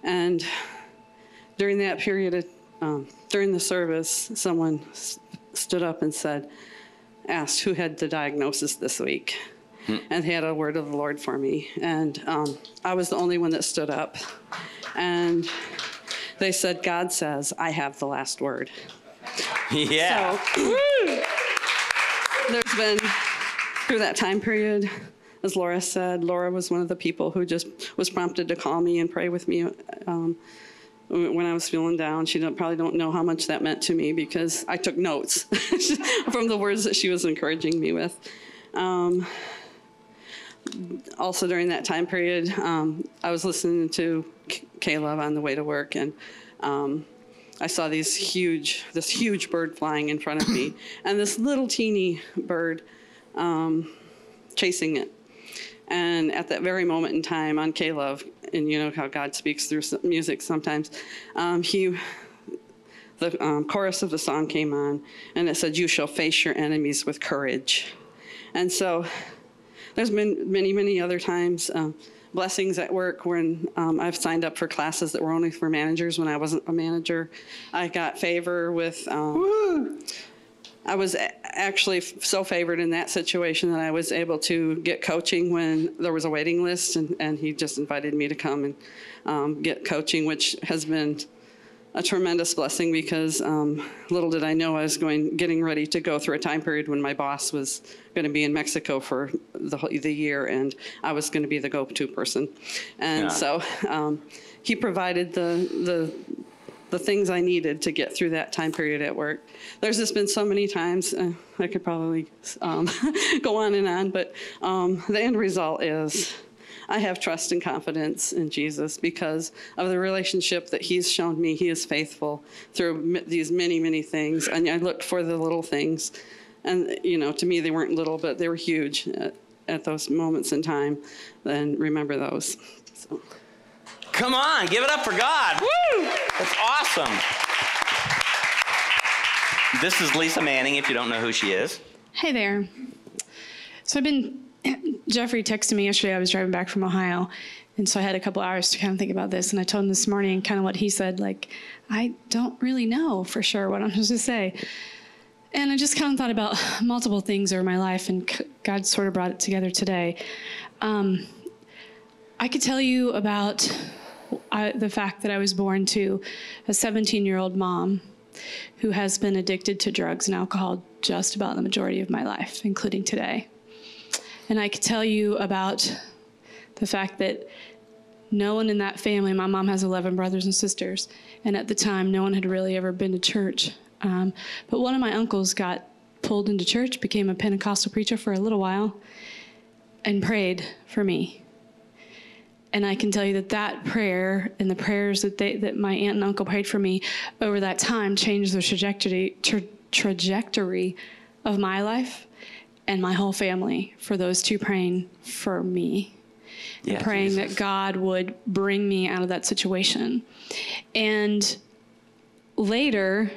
And during that period, of, um, during the service, someone stood up and said, asked who had the diagnosis this week. And he had a word of the Lord for me. And um, I was the only one that stood up. And they said, God says, I have the last word. Yeah. So there's been, through that time period, as Laura said, Laura was one of the people who just was prompted to call me and pray with me um, when I was feeling down. She don't, probably don't know how much that meant to me because I took notes from the words that she was encouraging me with. Um, also during that time period, um, I was listening to K- K-LOVE on the way to work, and um, I saw these huge, this huge bird flying in front of me, and this little teeny bird um, chasing it. And at that very moment in time, on K-LOVE, and you know how God speaks through music sometimes, um, he the um, chorus of the song came on, and it said, "You shall face your enemies with courage." And so, there's been many, many other times. Um, blessings at work when um, I've signed up for classes that were only for managers when I wasn't a manager. I got favor with. Um, I was actually so favored in that situation that I was able to get coaching when there was a waiting list, and, and he just invited me to come and um, get coaching, which has been a tremendous blessing because um, little did I know I was going getting ready to go through a time period when my boss was going to be in Mexico for the whole, the year, and I was going to be the go-to person, and Yeah. so um, he provided the the the things I needed to get through that time period at work. There's just been so many times uh, I could probably um, go on and on, but um, the end result is. I have trust and confidence in Jesus because of the relationship that He's shown me. He is faithful through these many, many things. And I looked for the little things. And, you know, to me, they weren't little, but they were huge at, at those moments in time. Then remember those. So. Come on, give it up for God. Woo! That's awesome. This is Lisa Manning, if you don't know who she is. Hey there. So I've been, Jeffrey texted me yesterday. I was driving back from Ohio. And so I had a couple hours to kind of think about this. And I told him this morning kind of what he said like, I don't really know for sure what I'm supposed to say. And I just kind of thought about multiple things over my life, and God sort of brought it together today. Um, I could tell you about I, the fact that I was born to a 17 year old mom who has been addicted to drugs and alcohol just about the majority of my life, including today. And I could tell you about the fact that no one in that family, my mom has 11 brothers and sisters, and at the time, no one had really ever been to church. Um, but one of my uncles got pulled into church, became a Pentecostal preacher for a little while, and prayed for me. And I can tell you that that prayer and the prayers that they that my aunt and uncle prayed for me over that time changed the trajectory tra- trajectory of my life and my whole family for those two praying for me Yeah, praying Jesus. that God would bring me out of that situation. And later,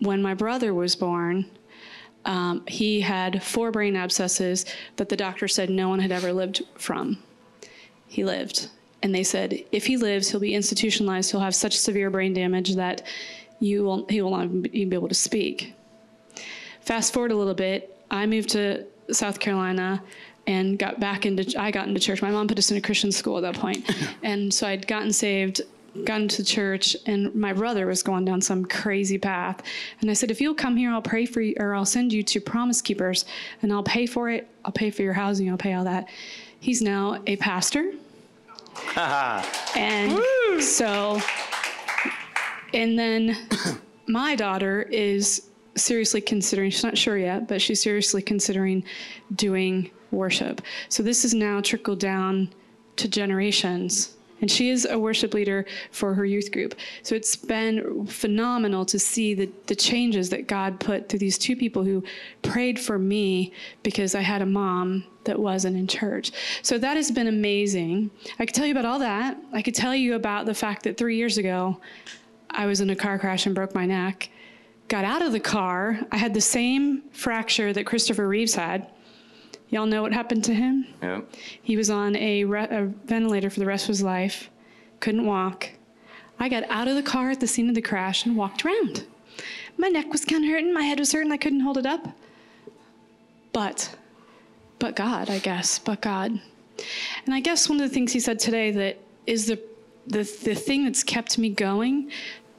when my brother was born, um, he had four brain abscesses that the doctor said no one had ever lived from. He lived. And they said, if he lives, he'll be institutionalized. He'll have such severe brain damage that you will, he will not even be able to speak. Fast forward a little bit, I moved to South Carolina and got back into, I got into church. My mom put us in a Christian school at that point. and so I'd gotten saved, gotten to church, and my brother was going down some crazy path. And I said, if you'll come here, I'll pray for you, or I'll send you to Promise Keepers, and I'll pay for it. I'll pay for your housing. I'll pay all that. He's now a pastor. and so, and then my daughter is seriously considering, she's not sure yet, but she's seriously considering doing worship. So this is now trickled down to generations. And she is a worship leader for her youth group. So it's been phenomenal to see the, the changes that God put through these two people who prayed for me because I had a mom that wasn't in church. So that has been amazing. I could tell you about all that. I could tell you about the fact that three years ago, I was in a car crash and broke my neck. Got out of the car. I had the same fracture that Christopher Reeves had. Y'all know what happened to him? Yep. He was on a, re- a ventilator for the rest of his life, couldn't walk. I got out of the car at the scene of the crash and walked around. My neck was kind of hurting, my head was hurting, I couldn't hold it up. But, but God, I guess, but God. And I guess one of the things he said today that is the, the, the thing that's kept me going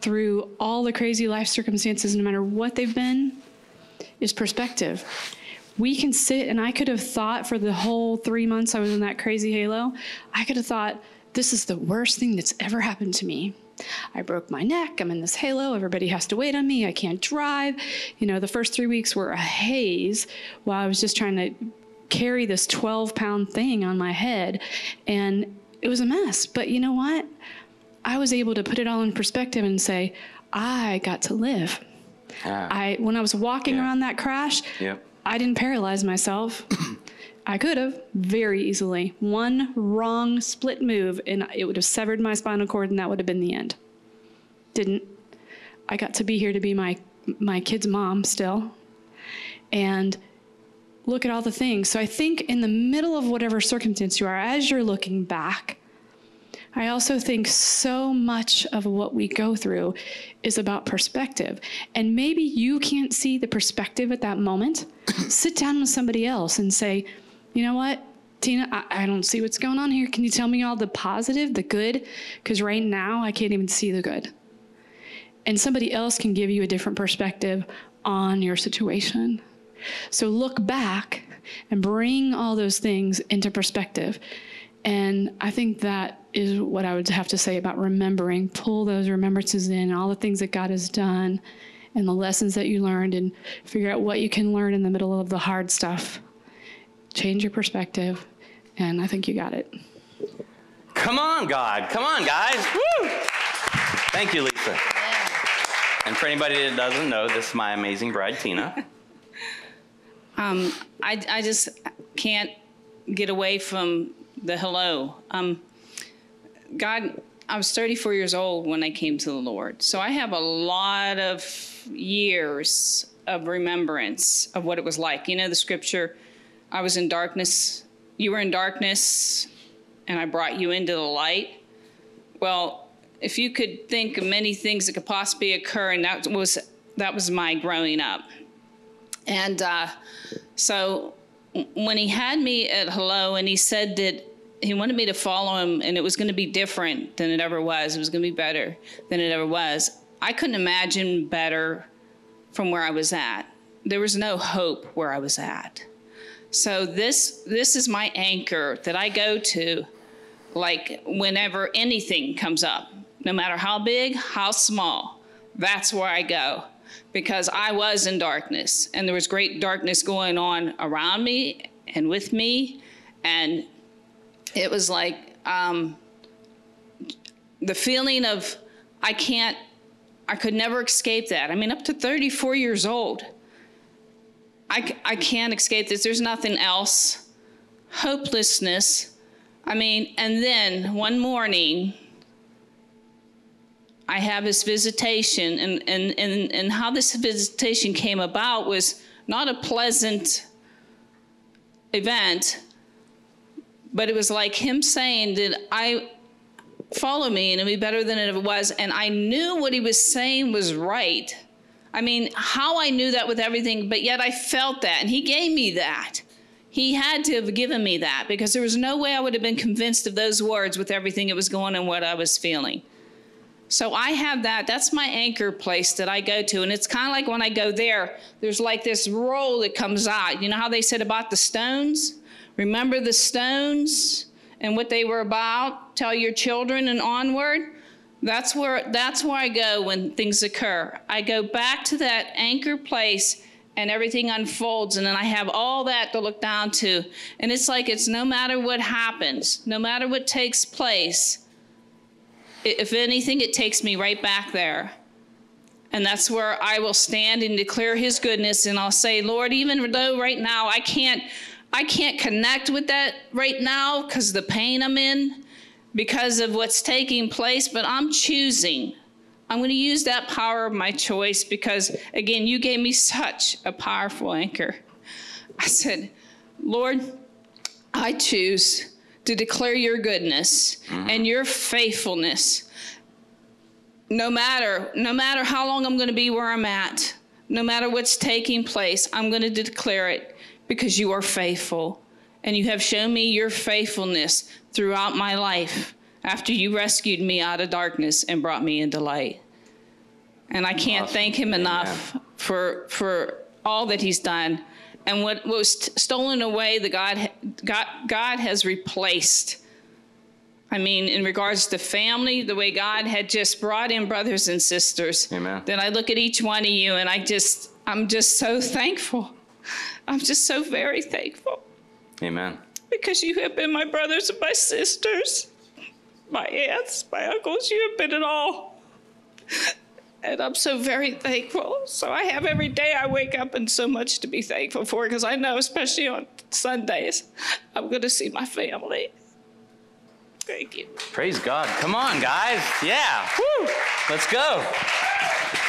through all the crazy life circumstances, no matter what they've been, is perspective. We can sit, and I could have thought for the whole three months I was in that crazy halo, I could have thought, this is the worst thing that's ever happened to me. I broke my neck. I'm in this halo. Everybody has to wait on me. I can't drive. You know, the first three weeks were a haze while I was just trying to carry this 12 pound thing on my head. And it was a mess. But you know what? I was able to put it all in perspective and say, I got to live. Ah, I when I was walking Yeah. around that crash, Yep. I didn't paralyze myself. I could have very easily. One wrong split move and it would have severed my spinal cord and that would have been the end. Didn't. I got to be here to be my my kid's mom still. And look at all the things. So I think in the middle of whatever circumstance you are as you're looking back, I also think so much of what we go through is about perspective. And maybe you can't see the perspective at that moment. Sit down with somebody else and say, you know what, Tina, I, I don't see what's going on here. Can you tell me all the positive, the good? Because right now I can't even see the good. And somebody else can give you a different perspective on your situation. So look back and bring all those things into perspective. And I think that is what I would have to say about remembering. Pull those remembrances in, all the things that God has done, and the lessons that you learned, and figure out what you can learn in the middle of the hard stuff. Change your perspective, and I think you got it. Come on, God. Come on, guys. Woo! Thank you, Lisa. And for anybody that doesn't know, this is my amazing bride, Tina. Um, I, I just can't get away from the hello. Um, God, I was 34 years old when I came to the Lord. So I have a lot of years of remembrance of what it was like. You know, the scripture, I was in darkness, you were in darkness, and I brought you into the light. Well, if you could think of many things that could possibly occur, and that was that was my growing up. And uh, so when he had me at hello and he said that he wanted me to follow him and it was going to be different than it ever was, it was going to be better than it ever was, I couldn't imagine better from where I was at. There was no hope where I was at. So this this is my anchor that I go to like whenever anything comes up, no matter how big, how small, that's where I go because I was in darkness and there was great darkness going on around me and with me. And it was like um, the feeling of I can't, I could never escape that. I mean, up to 34 years old, I, I can't escape this. There's nothing else. Hopelessness. I mean, and then one morning, I have this visitation, and, and, and, and how this visitation came about was not a pleasant event, but it was like him saying that I follow me and it'll be better than it was. And I knew what he was saying was right. I mean, how I knew that with everything, but yet I felt that, and he gave me that. He had to have given me that because there was no way I would have been convinced of those words with everything that was going on and what I was feeling. So I have that. That's my anchor place that I go to. And it's kind of like when I go there, there's like this roll that comes out. You know how they said about the stones? Remember the stones and what they were about? Tell your children and onward. That's where that's where I go when things occur. I go back to that anchor place and everything unfolds and then I have all that to look down to. And it's like it's no matter what happens, no matter what takes place, if anything, it takes me right back there. And that's where I will stand and declare his goodness and I'll say, Lord, even though right now I can't I can't connect with that right now because the pain I'm in, because of what's taking place, but I'm choosing. I'm going to use that power of my choice because, again, you gave me such a powerful anchor. I said, Lord, I choose to declare your goodness mm-hmm. and your faithfulness. no matter no matter how long I'm going to be where I'm at, no matter what's taking place, I'm going to declare it because you are faithful and you have shown me your faithfulness throughout my life after you rescued me out of darkness and brought me into light. And I can't Awesome. thank him enough for for all that he's done. And what was t- stolen away, the God, God, God has replaced. I mean, in regards to family, the way God had just brought in brothers and sisters. Amen. Then I look at each one of you and I just, I'm just so thankful. I'm just so very thankful Amen. because you have been my brothers and my sisters, my aunts, my uncles. You have been it all. And I'm so very thankful. So I have every day I wake up and so much to be thankful for because I know, especially on Sundays, I'm going to see my family. Thank you. Praise God. Come on, guys. Yeah. Woo. Let's go.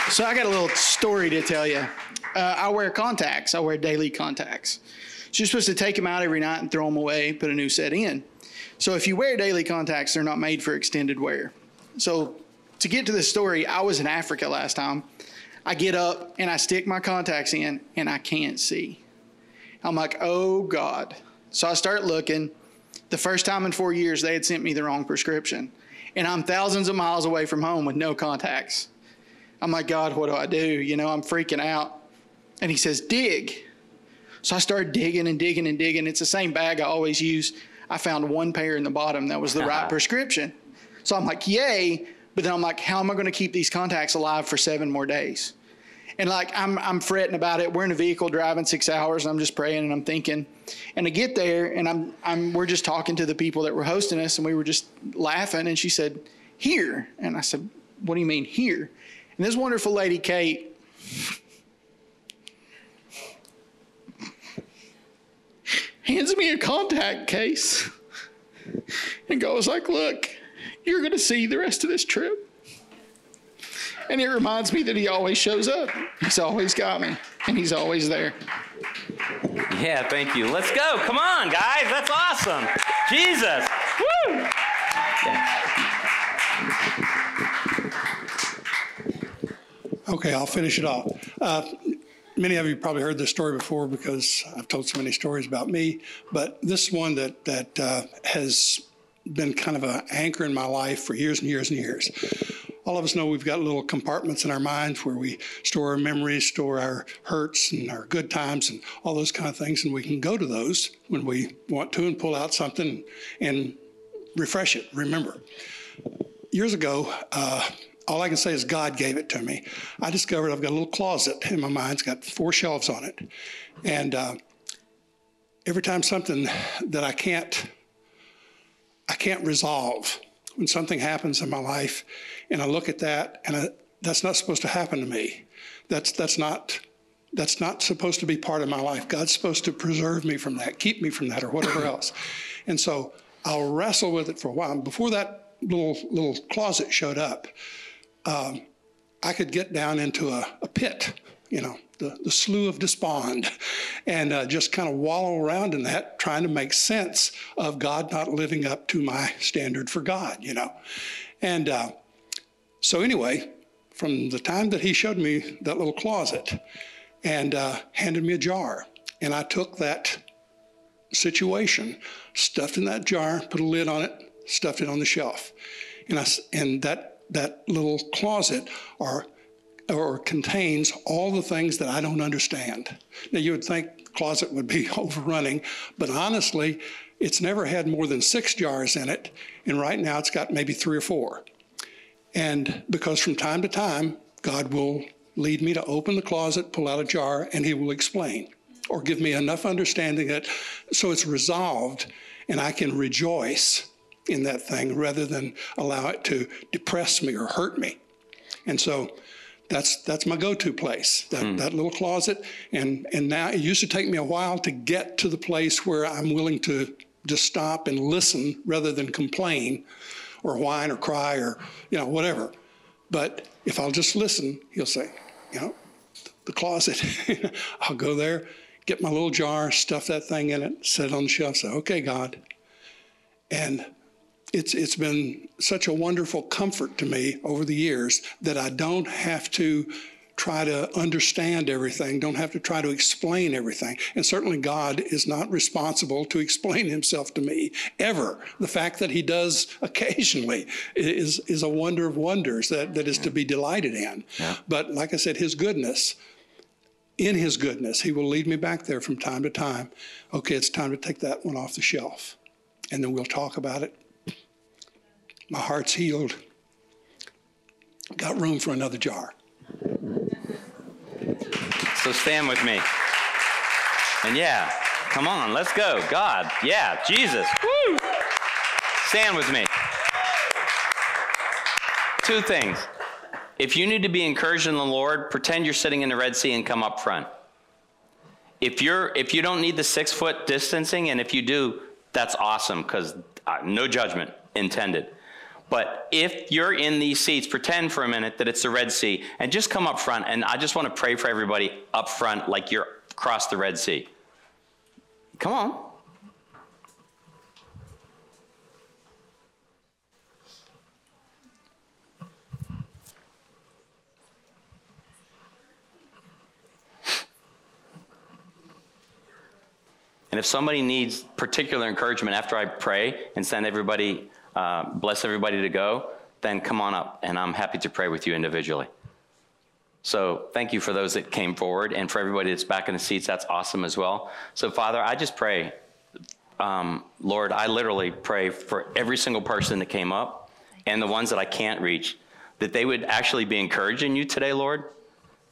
So I got a little story to tell you. Uh, I wear contacts. I wear daily contacts. So you're supposed to take them out every night and throw them away, put a new set in. So if you wear daily contacts, they're not made for extended wear. So to get to this story, I was in Africa last time. I get up and I stick my contacts in and I can't see. I'm like, oh God. So I start looking. The first time in four years, they had sent me the wrong prescription. And I'm thousands of miles away from home with no contacts. I'm like, God, what do I do? You know, I'm freaking out. And he says, dig. So I started digging and digging and digging. It's the same bag I always use. I found one pair in the bottom that was the right prescription. So I'm like, yay. But then I'm like, how am I going to keep these contacts alive for seven more days? And like, I'm, I'm fretting about it. We're in a vehicle driving six hours and I'm just praying and I'm thinking. And I get there and I'm, I'm, we're just talking to the people that were hosting us and we were just laughing. And she said, here. And I said, what do you mean here? And this wonderful lady, Kate, hands me a contact case and goes like, look, you're going to see the rest of this trip. And it reminds me that he always shows up. He's always got me and he's always there. Yeah, thank you. Let's go. Come on, guys. That's awesome. Jesus. Woo. Okay, I'll finish it off. Uh, Many of you probably heard this story before because I've told so many stories about me, but this one that, that uh, has been kind of an anchor in my life for years and years and years. All of us know we've got little compartments in our minds where we store our memories, store our hurts and our good times and all those kind of things, and we can go to those when we want to and pull out something and refresh it, remember years ago, uh, all I can say is God gave it to me. I discovered I've got a little closet in my mind. It's got four shelves on it. And uh, every time something that I can't, I can't resolve, when something happens in my life, and I look at that, and I, that's not supposed to happen to me. That's that's not that's not supposed to be part of my life. God's supposed to preserve me from that, keep me from that, or whatever else. And so I'll wrestle with it for a while. And before that little little closet showed up, um, I could get down into a, a pit, you know, the, the slough of despond, and uh, just kind of wallow around in that, trying to make sense of God not living up to my standard for God, you know. And uh, so, anyway, from the time that he showed me that little closet and uh, handed me a jar, and I took that situation, stuffed in that jar, put a lid on it, stuffed it on the shelf. And, I, and that, that little closet are, or contains all the things that I don't understand. Now, you would think closet would be overrunning, but honestly, it's never had more than six jars in it, and right now it's got maybe three or four. And because from time to time, God will lead me to open the closet, pull out a jar, and He will explain or give me enough understanding that so it's resolved and I can rejoice in that thing rather than allow it to depress me or hurt me. And so that's that's my go-to place, that, hmm. that little closet. And and now it used to take me a while to get to the place where I'm willing to just stop and listen rather than complain or whine or cry or you know whatever. But if I'll just listen, he'll say, you know, the closet. I'll go there, get my little jar, stuff that thing in it, set it on the shelf, say, okay, God. And it's it's been such a wonderful comfort to me over the years that I don't have to try to understand everything, don't have to try to explain everything. And certainly God is not responsible to explain himself to me ever. The fact that he does occasionally is is a wonder of wonders that, that is to be delighted in. But like I said, his goodness, in his goodness, he will lead me back there from time to time. Okay, it's time to take that one off the shelf. And then we'll talk about it my heart's healed. Got room for another jar. So stand with me. And yeah, come on, let's go. God, yeah, Jesus. Woo! Stand with me. Two things. If you need to be encouraged in the Lord, pretend you're sitting in the Red Sea and come up front. If you're if you don't need the six foot distancing, and if you do, that's awesome because uh, no judgment intended. But if you're in these seats, pretend for a minute that it's the Red Sea and just come up front. And I just want to pray for everybody up front like you're across the Red Sea. Come on. And if somebody needs particular encouragement after I pray and send everybody, uh, bless everybody to go, then come on up and I'm happy to pray with you individually. So thank you for those that came forward and for everybody that's back in the seats. That's awesome as well. So, Father, I just pray, um, Lord, I literally pray for every single person that came up and the ones that I can't reach, that they would actually be encouraging you today, Lord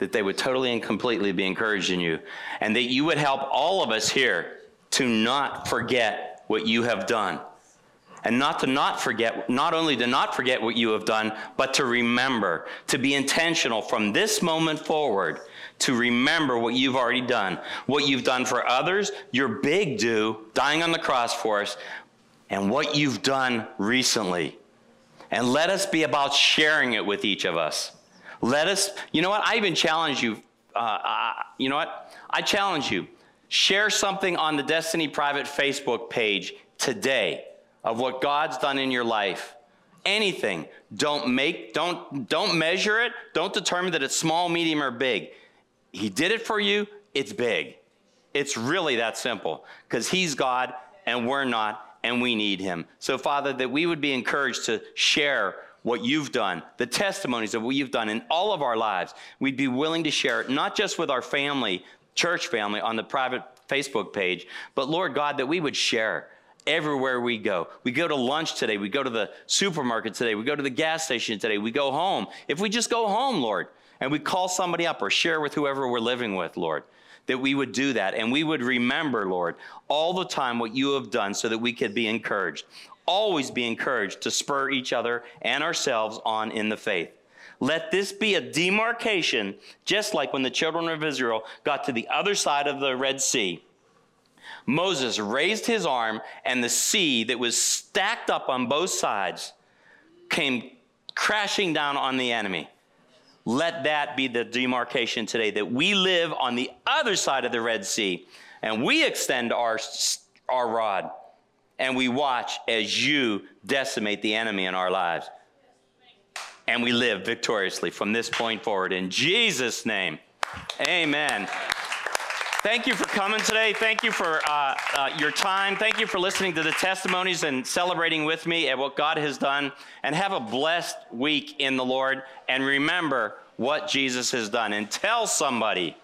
that they would totally and completely be encouraged in you, and that you would help all of us here to not forget what you have done. And not to not forget, not only to not forget what you have done, but to remember, to be intentional from this moment forward, to remember what you've already done, what you've done for others, your big do, dying on the cross for us, and what you've done recently. And let us be about sharing it with each of us. Let us, you know what? I even challenge you. Uh, you know what? I challenge you. Share something on the Destiny Private Facebook page today of what God's done in your life. Anything. Don't make, don't, don't measure it. Don't determine that it's small, medium, or big. He did it for you, it's big. It's really that simple because He's God and we're not, and we need Him. So, Father, that we would be encouraged to share what you've done, the testimonies of what you've done in all of our lives. We'd be willing to share it, not just with our family, church family on the private Facebook page, but Lord God, that we would share everywhere we go. We go to lunch today, we go to the supermarket today, we go to the gas station today, we go home. If we just go home, Lord, and we call somebody up or share with whoever we're living with, Lord, that we would do that and we would remember, Lord, all the time what you have done so that we could be encouraged always be encouraged to spur each other and ourselves on in the faith. Let this be a demarcation, just like when the children of Israel got to the other side of the Red Sea. Moses raised his arm, and the sea that was stacked up on both sides came crashing down on the enemy. Let that be the demarcation today that we live on the other side of the Red Sea and we extend our, our rod and we watch as you decimate the enemy in our lives. And we live victoriously from this point forward. In Jesus' name, amen. Thank you for coming today. Thank you for uh, uh, your time. Thank you for listening to the testimonies and celebrating with me at what God has done. And have a blessed week in the Lord. And remember what Jesus has done. And tell somebody